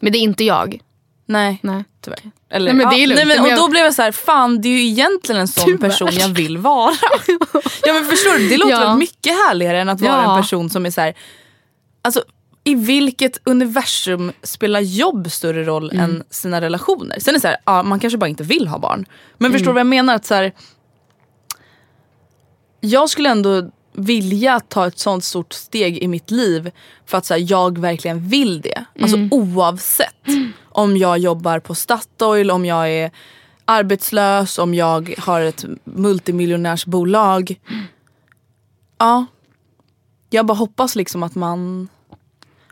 Men det är inte jag. Nej, Nej. tyvärr. Eller, Nej, men det är lugnt. nej, men, och då blev jag så här, fan det är ju egentligen en sån Tyvärr. person jag vill vara. ja men förstår du, det låter Ja. väl mycket härligare än att vara Ja. en person som är så här, alltså i vilket universum spelar jobb större roll Mm. än sina relationer? Sen är det så här, ja, man kanske bara inte vill ha barn. Men Mm. förstår du vad jag menar? Att så här, jag skulle ändå vilja ta ett sånt stort steg i mitt liv för att så här, jag verkligen vill det. Alltså Mm. oavsett om jag jobbar på Statoil, om jag är arbetslös, om jag har ett multimiljonärsbolag. Ja. Jag bara hoppas liksom att man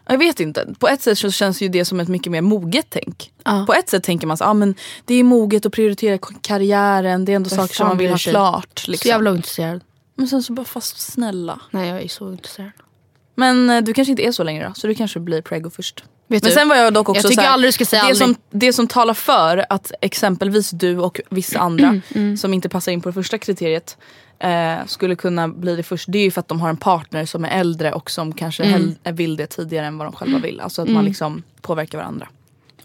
jag vet inte. På ett sätt så känns ju det som ett mycket mer moget tänk. Ja. På ett sätt tänker man så, ah, men det är moget att prioritera karriären. Det är ändå Vem saker som man vill ha klart. Så Liksom. jävla ointresserad. Men sen så bara fast snälla. Nej jag är så ointresserad. Men eh, du kanske inte är så längre då, så du kanske blir prego först. Vet Men du? sen var jag dock också Jag tycker så här, aldrig du ska säga det, aldrig. som, det som talar för att exempelvis du och vissa andra Mm, som inte passar in på det första kriteriet eh, skulle kunna bli det först. Det är ju för att de har en partner som är äldre och som kanske Mm. vill det tidigare än vad de själva vill. Alltså att man liksom påverkar varandra.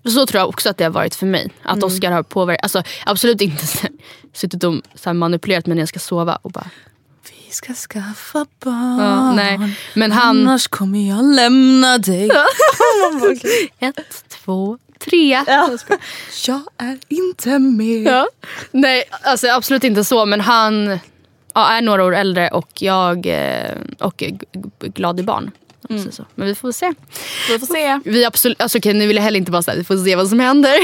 Så tror jag också att det har varit för mig. Att Mm. Oscar har påverkat, alltså absolut inte suttit och så manipulerat mig när jag ska sova och bara Vi ska skaffa barn. Ja, nej. Men han... Annars kommer jag lämna dig. Ett, två, tre. Jag är inte med. Ja. Nej, alltså absolut inte så. Men han ja, är några år äldre och jag eh, och glad i barn. Mm. Så. Men vi får se. Vi får se. Vi absolut, alltså, okej, nu vill jag heller inte bara säga vi får se vad som händer.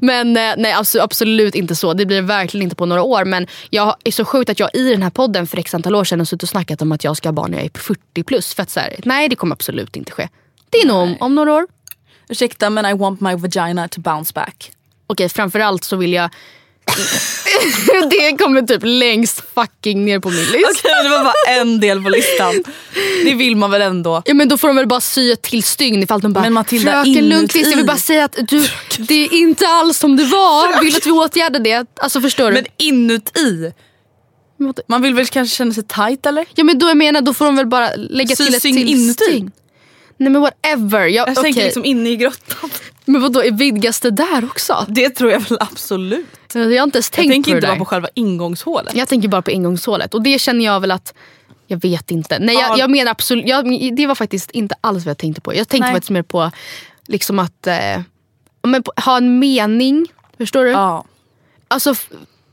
men eh, nej, absolut, absolut inte så. Det blir verkligen inte på några år. Men jag är så sjukt att jag i den här podden för x antal år sedan har suttit och snackat om att jag ska ha barn när jag är 40 plus. För att så här, nej det kommer absolut inte ske. Det är nog om, om några år. Ursäkta men I want my vagina to bounce back. Okej, framförallt så vill jag... det kommer typ längst fucking ner på min lista. Okej det var bara en del på listan. Det vill man väl ändå. Ja men då får de väl bara sy ett till stygn ifall de bara Men Matilda, Fröken inuti." Lundqvist jag vill bara säga att du, det är inte alls som det var. Vill att vi åtgärdar det? Alltså förstår du? Men inuti. Man vill väl kanske känna sig tight eller? ja men då jag menar då får de väl bara lägga Sy till ett till inuti. stygn. Nej men whatever. Jag, Jag okej. tänker liksom inne i grottan. Men vadå vidgas det där också? Det tror jag väl absolut. Jag har inte ens tänkt Jag tänker på det inte bara på själva ingångshålet. Jag tänker bara på ingångshålet och det känner jag väl att jag vet inte. Nej Ja. jag, jag menar absolut, jag, det var faktiskt inte alls vad jag tänkte på. Jag tänkte Nej. faktiskt mer på liksom att eh, men på, ha en mening. Förstår du? Ja. Alltså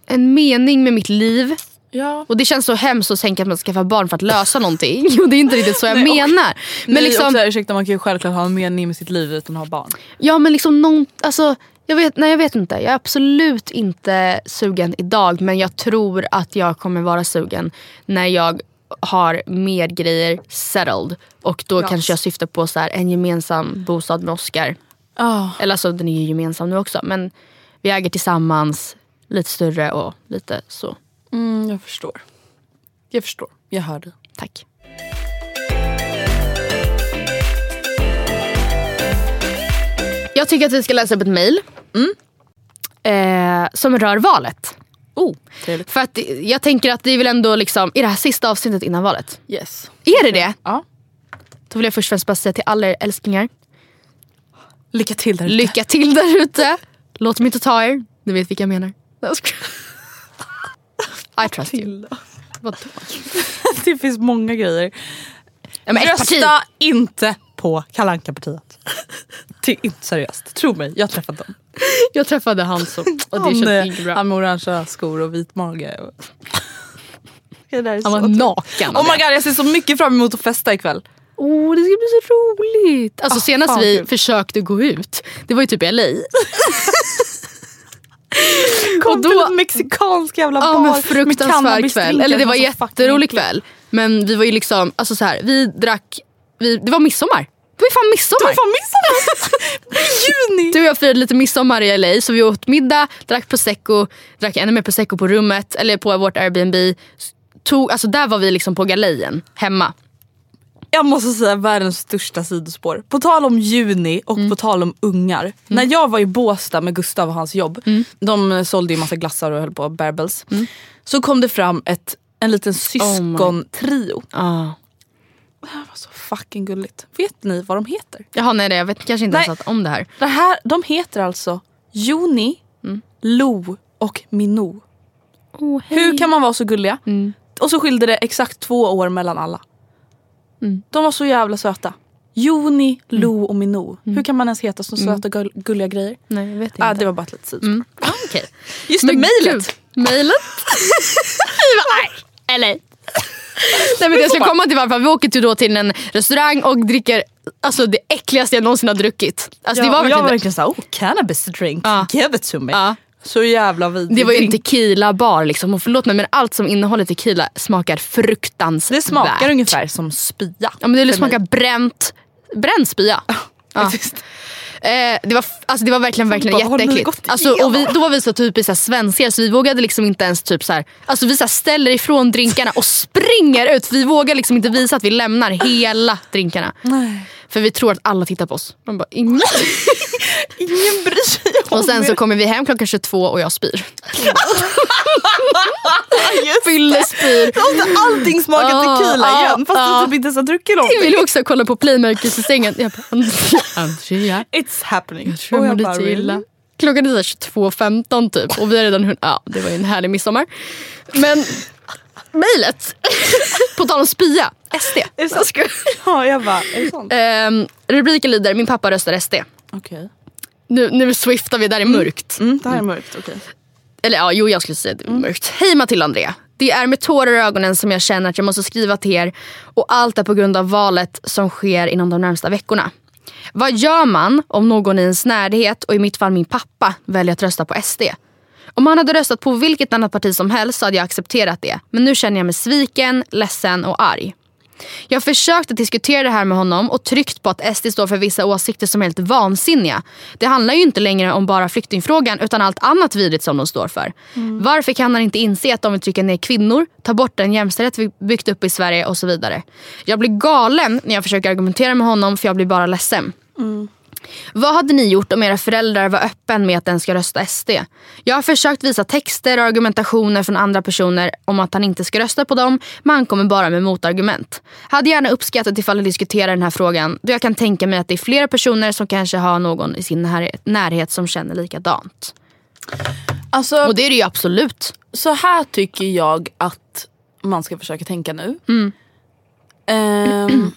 en mening med mitt liv. Ja. Och det känns så hemskt att tänka att man ska skaffa barn för att lösa någonting. Och det är inte riktigt så jag Nej, och- menar. Men Men liksom, också, ursäkta man kan ju självklart ha en mening med sitt liv utan att ha barn. ja men liksom någon, alltså, jag vet, nej jag vet inte. Jag är absolut inte sugen idag men jag tror att jag kommer vara sugen när jag har mer grejer settled. Och då Yes. kanske jag syftar på så här, en gemensam bostad med Oscar. Oh. Eller alltså den är ju gemensam nu också men vi äger tillsammans, lite större och lite så. Mm, jag förstår. Jag förstår. Jag hör dig. Tack. Jag tycker att vi ska läsa upp ett mejl. Eh, som rör valet. Oh, trevligt. För att jag tänker att det är väl ändå liksom, i det här sista avsnittet innan valet. Yes. Är det det? Ja. Då vill jag först och främst bara säga till alla er älsklingar. Lycka till där ute. Lycka till där ute. Låt mig inte ta er. Ni vet vilka jag menar. I trust you. Vadå? Det finns många grejer. Ja, men parti. Rösta inte på kalanka partiet Det är inte seriöst. Tro mig, jag har träffat dem. Jag träffade han som, och det han, kändes eh, inte bra. han med orangea skor och vit mage. Han var så naken. Oh my god, jag ser så mycket fram emot att festa ikväll. Åh, det ska bli så roligt. Alltså Ah, senast fan, vi försökte gå ut, det var ju typ i LA. Kom Och då- till en mexikansk jävla bar med fruktansvärd kväll. Eller det var fucking jätterolig kväll. Men vi var ju liksom, alltså så här, vi drack, vi, det var midsommar. Det var fan midsommar. Fan midsommar! Juni! Du och jag firade lite midsommar i LA så vi åt middag, drack prosecco, drack ännu mer prosecco på rummet eller på vårt Airbnb. Tog, alltså där var vi liksom på galejen hemma. Jag måste säga världens största sidospår. På tal om juni och på tal om ungar. När jag var i Båstad med Gustav och hans jobb. De sålde ju massa glassar och höll på Bearbles. Så kom det fram ett, en liten syskontrio. Ah. Det här var så fucking gulligt. Vet ni vad de heter? Jaha nej, jag vet kanske inte Nej. ens om det här. Det här, de heter alltså Joni, Lo och Minou. Oh, Hur kan man vara så gulliga? Och så skilde det exakt två år mellan alla. De var så jävla söta. Joni, Lo och Minou. Hur kan man ens heta så söta gull- gulliga grejer? Nej jag vet inte. Ah, det var bara ett litet sidospår. mm. ah, okej. Just det, mejlet. Mejlet? Eller? Nej, men det jag skulle komma till var att vi åker till, då till en restaurang och dricker alltså, det äckligaste jag någonsin har druckit. Alltså, det var jag var verkligen såhär, oh cannabis drink, Ja. give it to me. Ja. Så jävla vidrig Det var ju en tequila bar liksom. Och förlåt mig men allt som innehåller tequila smakar fruktansvärt. Det smakar ungefär som spya. Ja, men det mig. smakar bränt, bränd spya. Ja. Eh, det, var, alltså, det var verkligen, verkligen bara, jätteäckligt. Alltså, och vi, då var vi så typiskt svenskar så vi vågade liksom inte ens typ så här, alltså, vi så här, ställer ifrån drinkarna och springer ut. Vi vågar liksom inte visa att vi lämnar hela drinkarna. För vi tror att alla tittar på oss. Man bara, ingen. Ingen bryr sig om Och sen så er. kommer vi hem klockan 22 och jag spyr. Då måste allting smaka Ah, tequila ah, igen fast ah. du typ inte ens har druckit Jag någonting. ville också kolla på Playmakers i sängen. Jag bara, Andrea. It's happening. Jag tror Och jag mår lite illa. Klockan är så här 22.15 typ och vi har redan hunnit, ja det var ju en härlig midsommar. Men mejlet, på tal om spya, SD. Är det sant? Ja, jag bara, är det sant? Ehm, rubriken lyder min pappa röstar SD. Okej. Nu, nu swiftar vi där i mörkt. Mm, det här är mörkt, okej. Eller ja, jo jag skulle säga det är mörkt. Hej Matilda och Andrea. Det är med tårar i ögonen som jag känner att jag måste skriva till er och allt är på grund av valet som sker inom de närmsta veckorna. Vad gör man om någon i ens närhet och i mitt fall min pappa väljer att rösta på SD? Om han hade röstat på vilket annat parti som helst så hade jag accepterat det. Men nu känner jag mig sviken, ledsen och arg. Jag har försökt att diskutera det här med honom och tryckt på att SD står för vissa åsikter som är helt vansinniga. Det handlar ju inte längre om bara flyktingfrågan utan allt annat vidrigt som de står för. Varför kan han inte inse att de vill trycka ner kvinnor, ta bort den jämställdhet vi byggt upp i Sverige och så vidare. Jag blir galen när jag försöker argumentera med honom för jag blir bara ledsen. Vad hade ni gjort om era föräldrar var öppen med att den ska rösta SD? Jag har försökt visa texter och argumentationer från andra personer om att han inte ska rösta på dem, men han kommer bara med motargument. Hade gärna uppskattat ifall ni diskuterar den här frågan, då jag kan tänka mig att det är flera personer som kanske har någon i sin närhet, närhet som känner likadant. Alltså, Och det är det ju absolut. så här tycker jag att man ska försöka tänka nu. Mm. Ehm,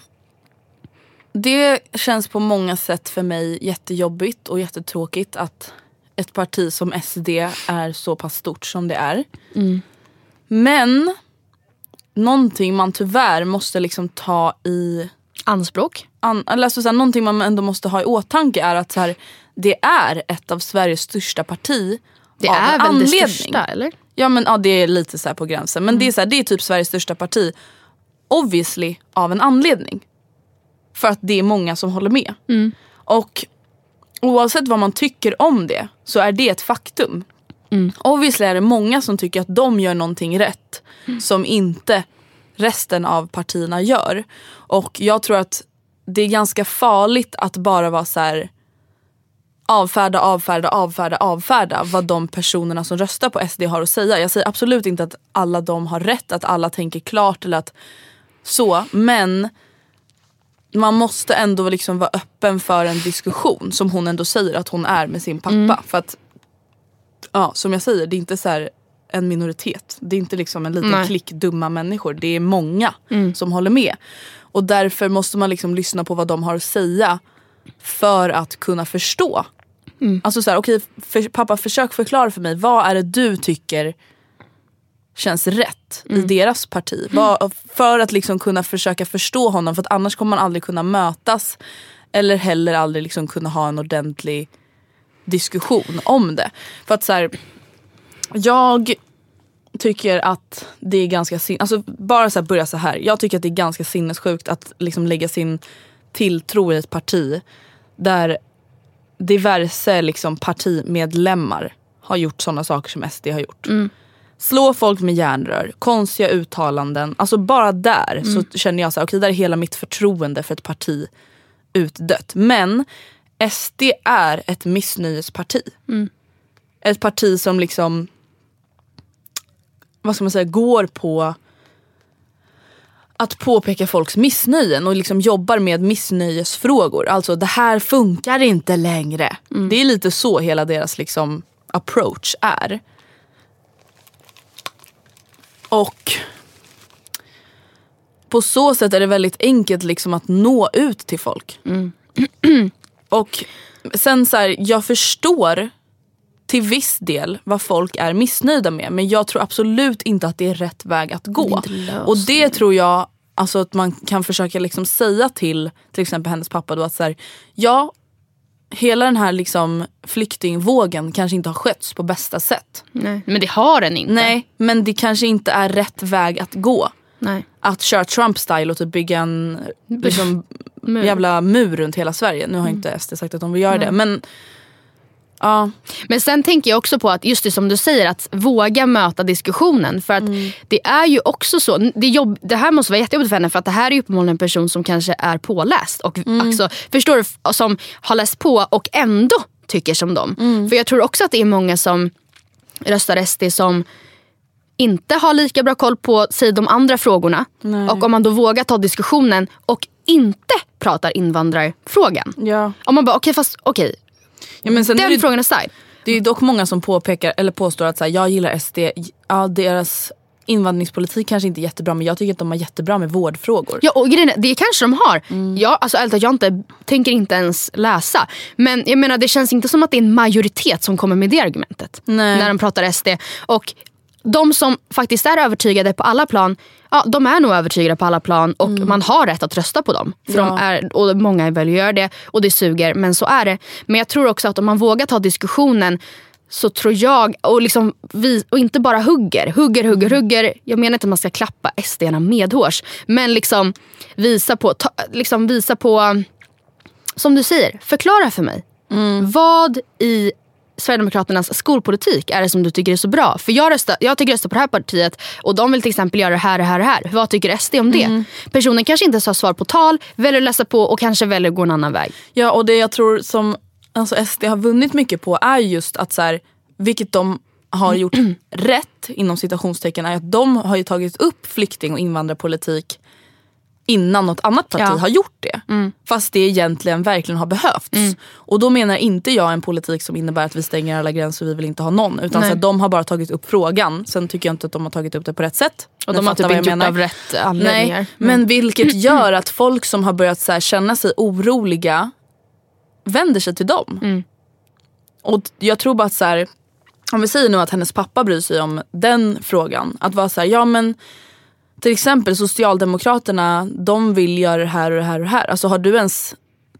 det känns på många sätt för mig jättejobbigt och jättetråkigt att ett parti som SD är så pass stort som det är. Mm. Men någonting man tyvärr måste liksom ta i Anspråk. an, alltså så här, någonting man ändå måste ha i åtanke är att så här, det är ett av Sveriges största parti Det av är en väl anledning. det största eller? Ja men ja, det är lite så här på gränsen. Men det, är så här, det är typ Sveriges största parti. Obviously av en anledning. För att det är många som håller med. Och oavsett vad man tycker om det så är det ett faktum. Obviously är det många som tycker att de gör någonting rätt som inte resten av partierna gör. Och jag tror att det är ganska farligt att bara vara så här avfärda, avfärda, avfärda, avfärda vad de personerna som röstar på SD har att säga. Jag säger absolut inte att alla de har rätt, att alla tänker klart eller att så. Men man måste ändå liksom vara öppen för en diskussion som hon ändå säger att hon är med sin pappa. För att, ja som jag säger, det är inte så här en minoritet. Det är inte liksom en liten Nej. klick dumma människor. Det är många som håller med. Och därför måste man liksom lyssna på vad de har att säga för att kunna förstå. Alltså så här, okej för, pappa försök förklara för mig, vad är det du tycker känns rätt i deras parti? Vad, för att liksom kunna försöka förstå honom för att annars kommer man aldrig kunna mötas eller heller aldrig liksom kunna ha en ordentlig diskussion om det. För att så här, jag tycker att det är ganska alltså bara så här, börja så här. Jag tycker att det är ganska sinnessjukt att liksom lägga sin tilltro i ett parti där diverse liksom, partimedlemmar har gjort sådana saker som SD har gjort. Slå folk med järnrör, konstiga uttalanden. Alltså bara där så känner jag så här, okej där är hela mitt förtroende för ett parti utdött. Men SD är ett missnöjesparti. Ett parti som liksom, vad ska man säga, går på att påpeka folks missnöjen och liksom jobbar med missnöjesfrågor. Alltså det här funkar inte längre. Det är lite så hela deras liksom approach är. Och på så sätt är det väldigt enkelt liksom att nå ut till folk. Och sen så här, jag förstår till viss del vad folk är missnöjda med men jag tror absolut inte att det är rätt väg att gå. Och det tror jag alltså, att man kan försöka liksom säga till till exempel hennes pappa då att så här, ja hela den här liksom flyktingvågen kanske inte har skötts på bästa sätt. Nej. Men det har den inte. Nej men det kanske inte är rätt väg att gå. Nej. Att köra Trump-style och typ bygga en liksom, Mur. jävla mur runt hela Sverige. Nu har inte SD sagt att de vill göra det men ja. Men sen tänker jag också på att just det som du säger att våga möta diskussionen. För att det är ju också så, det, jobb, det här måste vara jättejobbigt för henne för att det här är ju uppenbarligen en person som kanske är påläst. Och alltså, förstår du? Som har läst på och ändå tycker som dem. För jag tror också att det är många som röstar SD som inte har lika bra koll på säg, de andra frågorna. Och om man då vågar ta diskussionen och inte pratar invandrarfrågan. Ja. Om man bara okej fast okej, Ja, men sen är den det, frågan aside. det är dock många som påpekar, eller påstår att så här, jag gillar SD, ja, deras invandringspolitik kanske inte är jättebra men jag tycker att de har jättebra med vårdfrågor. Ja och grejen är, det kanske de har. Jag, alltså, ärligt jag inte, tänker inte ens läsa. Men jag menar det känns inte som att det är en majoritet som kommer med det argumentet. Nej. När de pratar SD. Och de som faktiskt är övertygade på alla plan, ja, de är nog övertygade på alla plan och man har rätt att rösta på dem. För de Ja. är, och många väljer att göra det och det suger, men så är det. Men jag tror också att om man vågar ta diskussionen så tror jag, och, liksom vi, och inte bara hugger, hugger, hugger, hugger. Jag menar inte att man ska klappa SD-arna medhårs. Men liksom visa på, ta, liksom visa på, som du säger, förklara för mig. Vad i Sverigedemokraternas skolpolitik är det som du tycker är så bra? För jag, röstar, jag tycker rösta på det här partiet och de vill till exempel göra det här, det här, det här. Vad tycker SD om det? Personen kanske inte ens har svar på tal, väljer att läsa på och kanske väljer att gå en annan väg. Ja och det jag tror som alltså SD har vunnit mycket på är just att så här, vilket de har gjort rätt inom citationstecken är att de har ju tagit upp flykting och invandrarpolitik innan något annat parti Ja. har gjort det. Fast det egentligen verkligen har behövts. Och då menar inte jag en politik som innebär att vi stänger alla gränser och vi vill inte ha någon. Utan Nej. så att de har bara tagit upp frågan. Sen tycker jag inte att de har tagit upp det på rätt sätt. Och de har typ inte gjort av rätt anledningar. Nej, men vilket gör att folk som har börjat så känna sig oroliga vänder sig till dem. Och t- jag tror bara att så här, om vi säger nu att hennes pappa bryr sig om den frågan. Att vara så här, ja men till exempel Socialdemokraterna, de vill göra det här och det här och det här. Alltså har du ens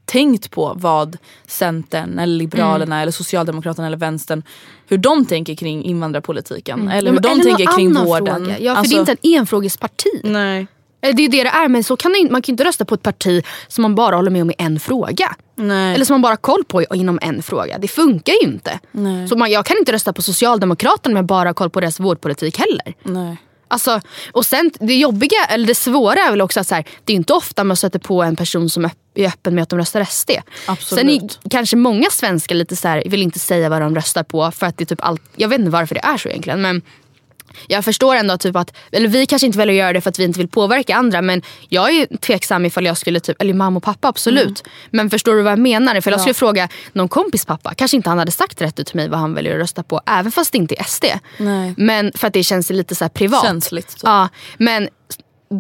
tänkt på vad Centern eller Liberalerna eller Socialdemokraterna eller Vänstern, hur de tänker kring invandrarpolitiken. Eller hur de Eller tänker kring vården. Fråga. Ja, för Alltså- det är inte en enfrågesparti. Nej. Eh, Det är det det är, men så kan inte- man kan ju inte rösta på ett parti som man bara håller med om i en fråga. Nej. Eller som man bara har koll på inom en fråga. Det funkar ju inte. Nej. Så man, jag kan inte rösta på Socialdemokraterna med bara har koll på deras vårdpolitik heller. Nej. Alltså, och sen det jobbiga, eller det svåra är väl också att så här, det är inte ofta man stöter på en person som är öppen med att de röstar SD. Absolut. Sen är kanske många svenskar lite så här, vill inte säga vad de röstar på för att det är typ allt, jag vet inte varför det är så egentligen men jag förstår ändå typ att, eller vi kanske inte väljer att göra det för att vi inte vill påverka andra men jag är ju tveksam ifall jag skulle, typ, eller mamma och pappa absolut. Men förstår du vad jag menar? Ifall jag skulle fråga någon kompis pappa, kanske inte han hade sagt rätt ut till mig vad han väljer att rösta på även fast det inte är SD. Nej. Men för att det känns lite så privat. Känsligt, typ. Ja, men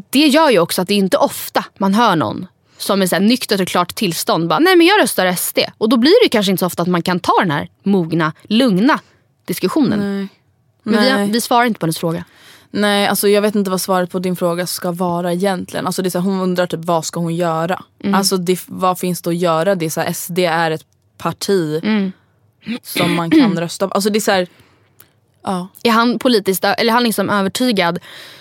det gör ju också att det är inte ofta man hör någon som i så här nyktert och klart tillstånd bara, nej men jag röstar SD. Och då blir det kanske inte så ofta att man kan ta den här mogna, lugna diskussionen. Nej. Men vi, vi svarar inte på hennes fråga. Nej, alltså jag vet inte vad svaret på din fråga ska vara egentligen. Alltså det är så här, hon undrar typ vad ska hon göra? Alltså det, vad finns det att göra? Det är så här, SD är ett parti som man kan rösta på. Alltså det är så här, ja. Är han politiskt, eller han liksom övertygad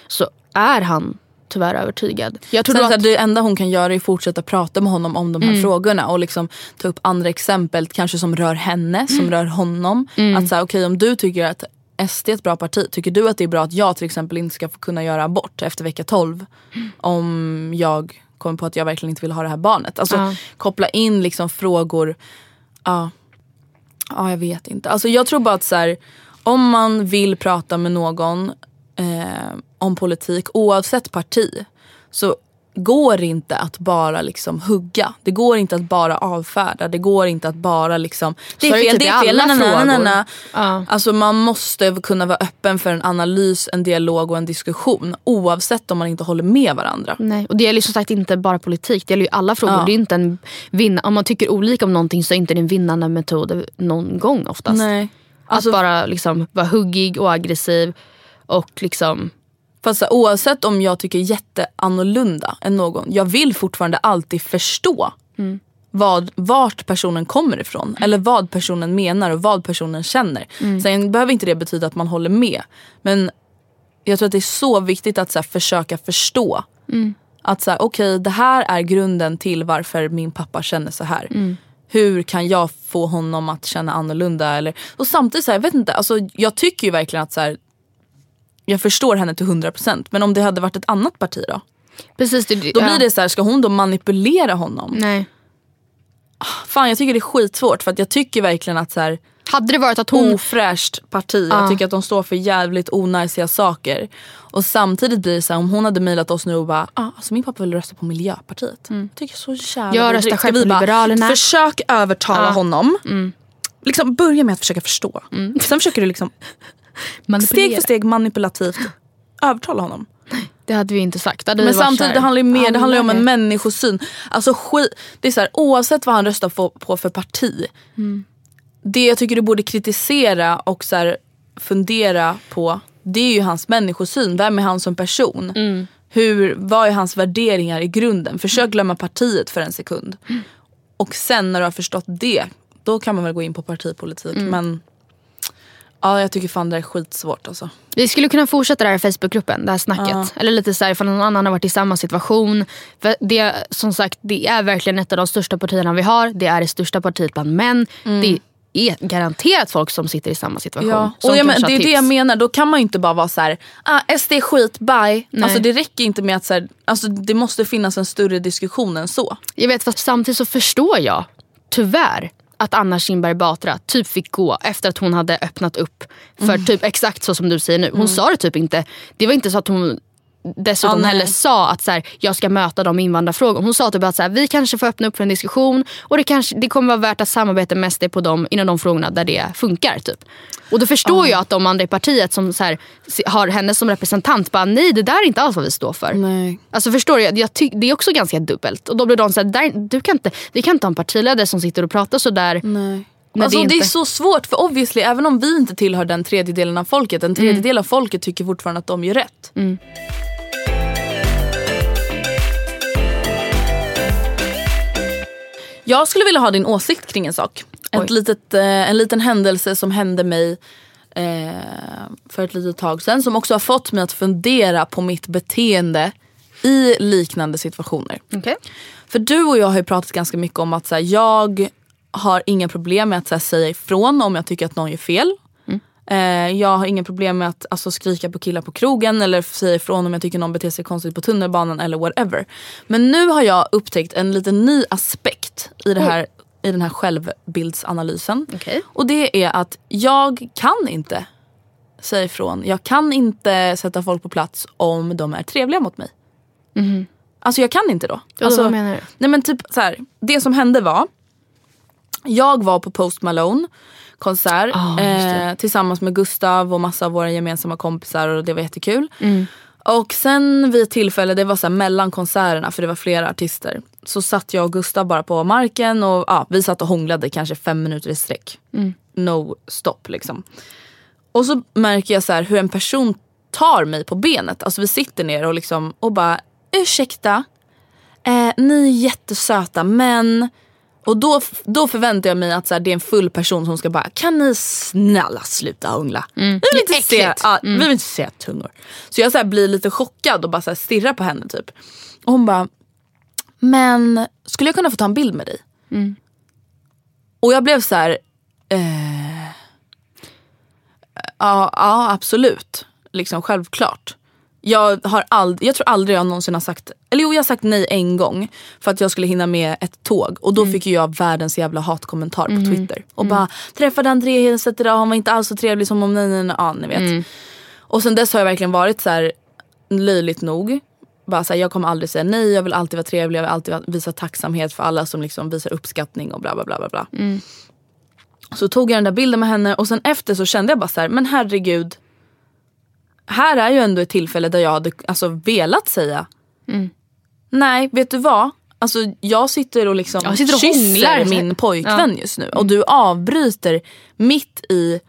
så är han tyvärr övertygad. Jag tror Sen, att, här, det enda hon kan göra är att fortsätta prata med honom om de här frågorna och liksom ta upp andra exempel kanske som rör henne, som rör honom. Att säga okej om du tycker att SD ett bra parti, tycker du att det är bra att jag till exempel inte ska få kunna göra abort efter vecka 12 om jag kommer på att jag verkligen inte vill ha det här barnet. Alltså Ja. koppla in liksom frågor, ja, ja jag vet inte. Alltså jag tror bara att så här, om man vill prata med någon eh, om politik oavsett parti så går inte att bara liksom hugga. Det går inte att bara avfärda. Det går inte att bara liksom det är fel, typ det är fel, alla na, na, na. Ja. Alltså man måste kunna vara öppen för en analys, en dialog och en diskussion oavsett om man inte håller med varandra. Nej, och det gäller ju som sagt inte bara politik, det gäller ju alla frågor. Ja. Det är inte en vinna, om man tycker olika om någonting så är inte det en vinnande metod någon gång oftast. Nej. Att Alltså, bara liksom vara huggig och aggressiv och liksom Fast här, oavsett om jag tycker jätteannorlunda än någon, jag vill fortfarande alltid förstå vad, vart personen kommer ifrån. Eller vad personen menar och vad personen känner. Sen behöver inte det betyda att man håller med. Men jag tror att det är så viktigt att så här, försöka förstå. Att så här, okej det här är grunden till varför min pappa känner så här. Hur kan jag få honom att känna annorlunda? Eller, och samtidigt, så här, jag vet inte, alltså, jag tycker ju verkligen att så här, jag förstår henne till 100% men om det hade varit ett annat parti då? Precis, det, Då blir det så här, ska hon då manipulera honom? Nej. Fan jag tycker det är skitsvårt för att jag tycker verkligen att så här, Hade det varit att hon... ofräscht parti, jag tycker att de står för jävligt onajsiga saker. Och samtidigt blir det så här, om hon hade mejlat oss nu och bara, ah, alltså min pappa vill rösta på Miljöpartiet. Jag tycker så jävla Jag röstar själv på bara, Liberalerna. Försök övertala honom. Liksom börja med att försöka förstå. Sen försöker du liksom steg för steg manipulativt övertala honom. Det hade vi inte sagt. Men samtidigt det handlar ju mer det handlar om en människosyn. Alltså skit, det är så här, oavsett vad han röstar på, på för parti. Det jag tycker du borde kritisera och så här, fundera på det är ju hans människosyn. Vem är han som person? Hur, vad är hans värderingar i grunden? Försök glömma partiet för en sekund. Och sen när du har förstått det, då kan man väl gå in på partipolitik. Men ja, jag tycker fan det är skitsvårt alltså. Vi skulle kunna fortsätta det här i Facebookgruppen, det här snacket. Eller lite så här, ifall någon annan har varit i samma situation. För det, som sagt, det är verkligen ett av de största partierna vi har. Det är det största partiet bland män. Det är garanterat folk som sitter i samma situation. Ja. Och jag men, det är det jag menar, då kan man inte bara vara så här, ah, SD är skit, bye. Alltså det räcker inte med att så här, alltså, det måste finnas en större diskussion än så. Jag vet, fast samtidigt så förstår jag tyvärr att Anna Kinberg Batra typ fick gå efter att hon hade öppnat upp för Mm. typ exakt så som du säger nu. Hon sa det typ inte. Det var inte så att hon dessutom Ja, heller sa att så här, jag ska möta de invandrarfrågorna. Hon sa typ att så här, vi kanske får öppna upp för en diskussion och det, kanske, det kommer vara värt att samarbeta med SD på dem, inom de frågorna där det funkar. Typ. Och då förstår jag att de andra i partiet som så här, har henne som representant bara nej det där är inte alls vad vi står för. Nej. Alltså förstår du? Jag, jag ty- det är också ganska dubbelt. Och då blir de så här, där, du kan inte, vi kan inte ha en partiledare som sitter och pratar sådär. Nej. När Alltså, det det, inte- är så svårt för obviously även om vi inte tillhör den tredjedelen av folket, en tredjedel av folket tycker fortfarande att de gör rätt. Jag skulle vilja ha din åsikt kring en sak. Oj. Ett litet, eh, en liten händelse som hände mig eh, för ett litet tag sedan som också har fått mig att fundera på mitt beteende i liknande situationer. Okej. För du och jag har ju pratat ganska mycket om att så här, jag har inga problem med att här, säga ifrån om jag tycker att någon gör fel. Eh, jag har inga problem med att alltså, skrika på killar på krogen eller säga ifrån om jag tycker någon beter sig konstigt på tunnelbanan eller whatever. Men nu har jag upptäckt en liten ny aspekt i, det här, i den här självbildsanalysen. Okej. Och det är att jag kan inte säga ifrån. Jag kan inte sätta folk på plats om de är trevliga mot mig. Alltså jag kan inte då. Alltså, vad menar du? Nej men typ så här, det som hände var jag var på Post Malone konsert det. eh, tillsammans med Gustav och massa av våra gemensamma kompisar och det var jättekul. Mm. Och sen vid ett tillfälle, det var så mellan konserterna för det var flera artister. Så satt jag och Gustav bara på marken och ja, vi satt och hånglade kanske fem minuter i sträck. Mm. No stopp liksom. Och så märker jag så hur en person tar mig på benet. Alltså vi sitter ner och, liksom, och bara ursäkta. Eh, ni är jättesöta men Och då, då förväntar jag mig att så här, det är en full person som ska bara, kan ni snälla sluta hångla? Vi, vill inte se, ja, vi vill inte se tungor. Så jag så här, blir lite chockad och bara så här, stirrar på henne typ. Och hon bara, men skulle jag kunna få ta en bild med dig? Och jag blev så här, eh, ja, ja absolut. Liksom självklart. Jag, har ald- jag tror aldrig jag någonsin har sagt, eller jo jag har sagt nej en gång för att jag skulle hinna med ett tåg och då fick ju jag världens jävla hatkommentar på Twitter. Och bara träffade André idag, han var inte alls så trevlig som om nej nej nej, ja, ni vet. Och sen dess har jag verkligen varit så här löjligt nog. Bara så här, jag kommer aldrig säga nej, jag vill alltid vara trevlig, jag vill alltid visa tacksamhet för alla som liksom visar uppskattning och bla bla bla. bla, bla. Så tog jag den där bilden med henne och sen efter så kände jag bara så här, men herregud. Här är ju ändå ett tillfälle där jag hade alltså, velat säga Nej, vet du vad? Alltså, jag sitter och liksom Jag sitter och kysser min pojkvän just nu och du avbryter mitt i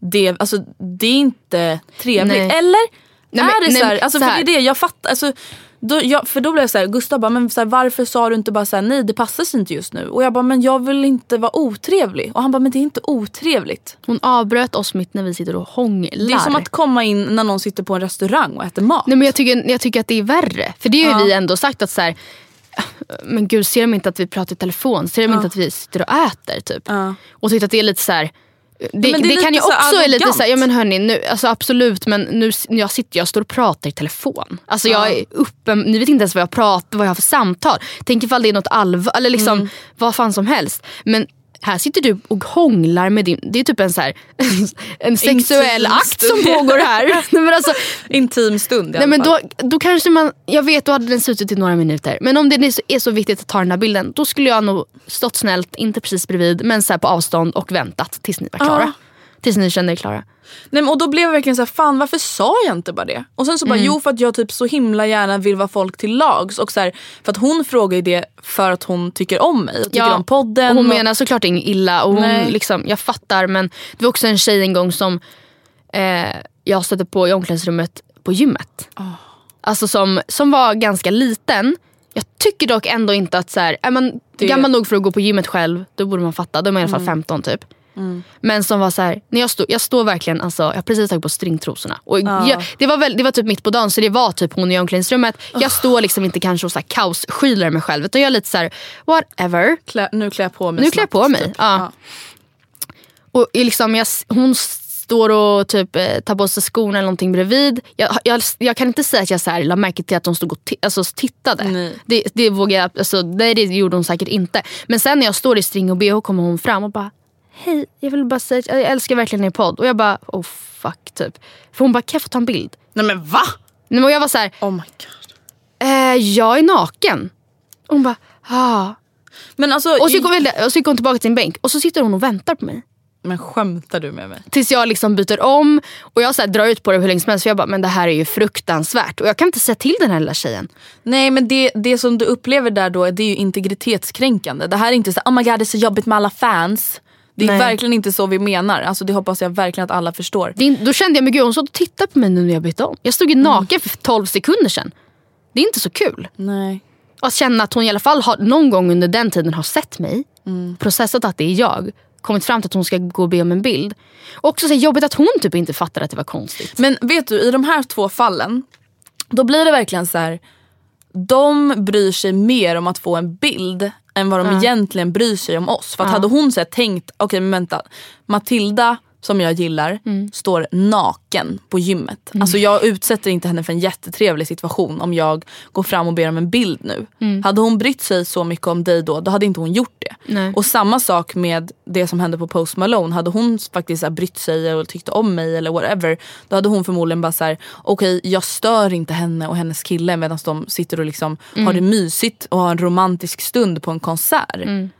det. Alltså, det är inte trevligt. Nej. Eller? Nej, men- är det nej, så här, men alltså, så för här. det är det jag fattar. Alltså, då, jag, för då blev jag så här, Gustav bara, men så här, varför sa du inte bara så här, nej det passar sig inte just nu. Och jag bara, men jag vill inte vara otrevlig. Och han bara, men det är inte otrevligt. Hon avbröt oss mitt när vi sitter och hånglar. Det är som att komma in när någon sitter på en restaurang och äter mat. Nej, men jag, tycker, jag tycker att det är värre. För det har ju vi ändå sagt att så här, men gud ser de inte att vi pratar i telefon? Ser de inte att vi sitter och äter? Typ? Ja. Och tyckte att det är lite så här. Det, men det det, kan ju så också är lite såhär, ja men hörni, nu, alltså absolut men nu, jag sitter jag står och pratar i telefon. Alltså jag är uppen, ni vet inte ens vad jag pratar, vad jag har för samtal. Tänk ifall det är något allvar, eller liksom Mm. vad fan som helst. Men här sitter du och hånglar med din, det är typ en så här, en sexuell Intim akt som pågår här. Nej, men alltså, Intim stund i Nej, men då, då kanske man, jag vet då hade den suttit i några minuter. Men om det är så, viktigt att ta den här bilden då skulle jag nog stått snällt, inte precis bredvid men så på avstånd och väntat tills ni var klara. Ja. Tills ni kände er klara. Nej, men, och då blev jag verkligen så här, fan varför sa jag inte bara det? Och sen så bara, Mm. jo för att jag typ så himla gärna vill vara folk till lags. Och så här, för att hon frågar ju det för att hon tycker om mig och tycker om podden. och hon och, menar såklart inget illa. Och hon, liksom, jag fattar men det var också en tjej en gång som eh, jag stötte på i omklädningsrummet på gymmet. Alltså som, som var ganska liten. Jag tycker dock ändå inte att så här, är man Det- gammal nog för att gå på gymmet själv då borde man fatta. Då är man i alla fall 15 typ. Men som var så här, när jag, stod, jag står verkligen, alltså, jag har precis tagit på stringtrosorna. Och jag, det, var väl, det var typ mitt på dagen så det var typ hon i omklädningsrummet. Jag står liksom inte kanske och så här kaosskyler mig själv utan jag är lite så här, whatever. klä, nu klär jag på mig Nu klär jag på mig, typ. ja. Och liksom jag, hon står och typ, eh, tar på sig skorna eller någonting bredvid. Jag, jag, jag kan inte säga att jag så här, la märke till att de stod och alltså, tittade. Nej. Det, det vågar jag, alltså, nej, det gjorde hon säkert inte. Men sen när jag står i string och bh kommer hon fram och bara Hej, jag vill bara säga att jag älskar verkligen er podd. Och jag bara oh fuck typ. För hon bara kan jag få ta en bild? Nej men va? Nej, men jag var så här, Oh my god. eh, jag är naken. Och hon bara ah. Men alltså, Och så, gick hon, och så gick hon tillbaka till sin bänk och så sitter hon och väntar på mig. men skämtar du med mig? Tills jag liksom byter om och jag så här drar ut på det hur länge som helst för jag bara men det här är ju fruktansvärt och jag kan inte säga till den här lilla tjejen. Nej men det, det som du upplever där då det är ju integritetskränkande. Det här är inte så oh my god det är så jobbigt med alla fans. Det är Nej. verkligen inte så vi menar. Alltså det hoppas jag verkligen att alla förstår. Det, är- då kände jag mig gud hon stod och tittade på mig nu när jag bytte om. Jag stod ju naken för 12 sekunder sedan. Det är inte så kul. Nej. Att känna att hon i alla fall har, någon gång under den tiden har sett mig, processat att det är jag, kommit fram till att hon ska gå och be om en bild. Och också så jobbigt att hon typ inte fattar att det var konstigt. Men vet du, i de här två fallen, då blir det verkligen så här. De bryr sig mer om att få en bild än vad de egentligen bryr sig om oss. För att hade hon så här tänkt, okej men vänta, Matilda som jag gillar står naken på gymmet. Alltså jag utsätter inte henne för en jättetrevlig situation om jag går fram och ber om en bild nu. Hade hon brytt sig så mycket om dig då, då hade inte hon gjort det. Nej. Och samma sak med det som hände på Post Malone. Hade hon faktiskt så här brytt sig och tyckte om mig eller whatever. Då hade hon förmodligen bara så här: okej jag stör inte henne och hennes kille medan de sitter och liksom har det mysigt och har en romantisk stund på en konsert.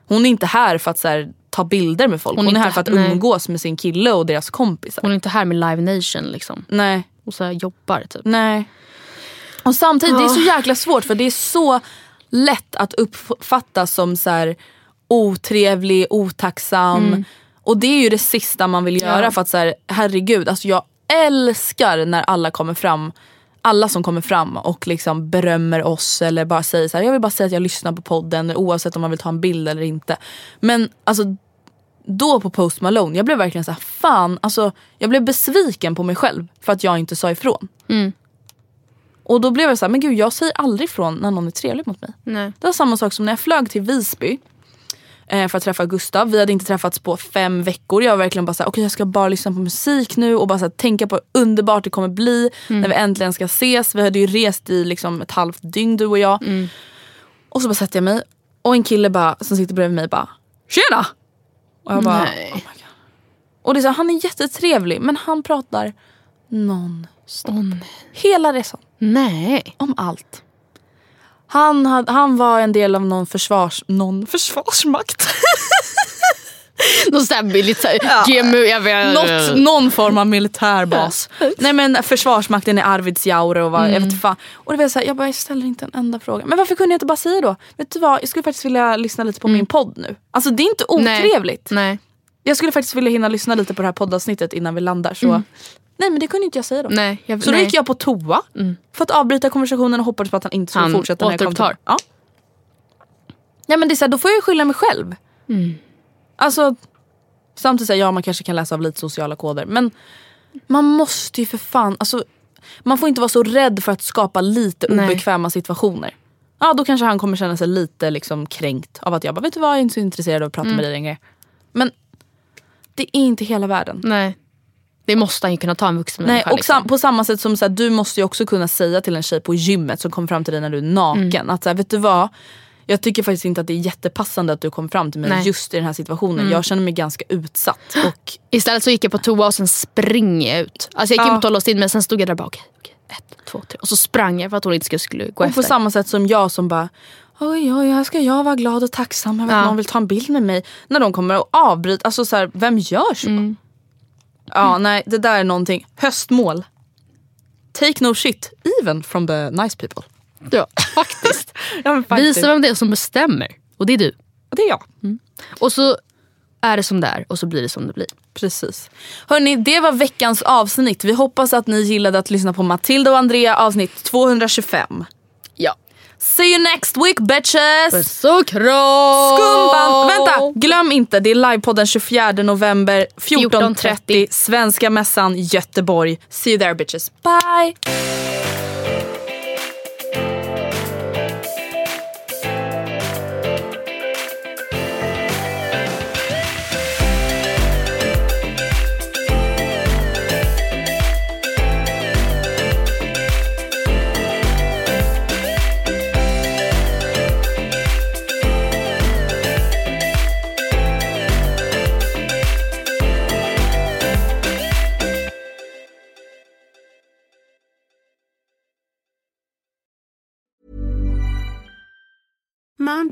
Hon är inte här för att så här, ta bilder med folk. Hon, Hon är är här för att nej. umgås med sin kille och deras kompisar. Hon är inte här med Live Nation liksom. Nej. Och så jobbar typ. Nej. Och samtidigt, det är så jäkla svårt för det är så lätt att uppfattas som så här otrevlig, otacksam. Och det är ju det sista man vill göra för att så här, herregud, alltså jag älskar när alla kommer fram alla som kommer fram och liksom berömmer oss eller bara säger så här, jag vill bara säga att jag lyssnar på podden oavsett om man vill ta en bild eller inte. Men alltså då på Post Malone, jag blev verkligen så här, fan, alltså jag blev besviken på mig själv för att jag inte sa ifrån. Mm. Och då blev jag så här, men gud jag säger aldrig ifrån när någon är trevlig mot mig. Nej. Det var samma sak som när jag flög till Visby för att träffa Gustav. Vi hade inte träffats på fem veckor. Jag var verkligen bara såhär, okej okay, jag ska bara lyssna på musik nu och bara här, tänka på hur underbart det kommer bli Mm. när vi äntligen ska ses. Vi hade ju rest i liksom ett halvt dygn du och jag. Mm. Och så bara sätter jag mig och en kille bara, som sitter bredvid mig bara, tjena! Och jag bara, Nej. oh my God. Och det är så här, han är jättetrevlig men han pratar non-stop. Hela resan. Nej. Om allt. Han, hade, han var en del av någon, försvars, någon försvarsmakt. Någon sån här militär... GMU, jag vet. Något, någon form av militärbas. Nej men försvarsmakten i Arvidsjaur och vad, jag vet fan. Och det var så här, jag bara jag ställer inte en enda fråga. Men varför kunde jag inte bara säga då? Vet du vad, jag skulle faktiskt vilja lyssna lite på min podd nu. Alltså det är inte otrevligt. Nej. Jag skulle faktiskt vilja hinna lyssna lite på det här poddavsnittet innan vi landar. Så. Nej men det kunde inte jag säga då. Nej, jag, Så då nej. gick jag på toa för att avbryta konversationen och hoppades på att han inte skulle Han fortsätta kom återupptar. Ja. ja men det är så här, då får jag ju skylla mig själv. Alltså samtidigt säger ja man kanske kan läsa av lite sociala koder men man måste ju för fan, alltså man får inte vara så rädd för att skapa lite Nej. obekväma situationer. Ja då kanske han kommer känna sig lite liksom kränkt av att jag bara vet du vad jag är inte så intresserad av att prata med dig längre. Men det är inte hela världen. Nej. Det måste han ju kunna ta en vuxen Nej, människa. och liksom. sam- på samma sätt som så här, du måste ju också kunna säga till en tjej på gymmet som kommer fram till dig när du är naken Mm. att så här, vet du vad? Jag tycker faktiskt inte att det är jättepassande att du kom fram till mig Nej. Mm. just i den här situationen. Jag känner mig ganska utsatt. Och Istället så gick jag på toa och sen springer jag ut. Alltså jag gick Ja. in på toa och låste in men sen stod jag där bara okej, okej, ett, två, tre. Och så sprang jag för att hon inte skulle, gå Och efter. på samma sätt som jag som bara Oj, oj, här ska jag vara glad och tacksam över att Ja. någon vill ta en bild med mig. När de kommer och avbryter, alltså så här, vem gör så? Mm. Ja, nej, det där är någonting. Höstmål. Take no shit, even from the nice people. Ja, faktiskt. Ja, faktiskt. Visa vem det är som bestämmer. Och det är du. Det är jag. Och så är det som det är och så blir det som det blir. Precis. Hörni, det var veckans avsnitt. Vi hoppas att ni gillade att lyssna på Matilda och Andrea avsnitt 225. Ja. See you next week bitches! Puss och kram! Skumband! Vänta, glöm inte det är livepodden 24 november 14.30 14.30. Svenska mässan Göteborg. See you there bitches. Bye!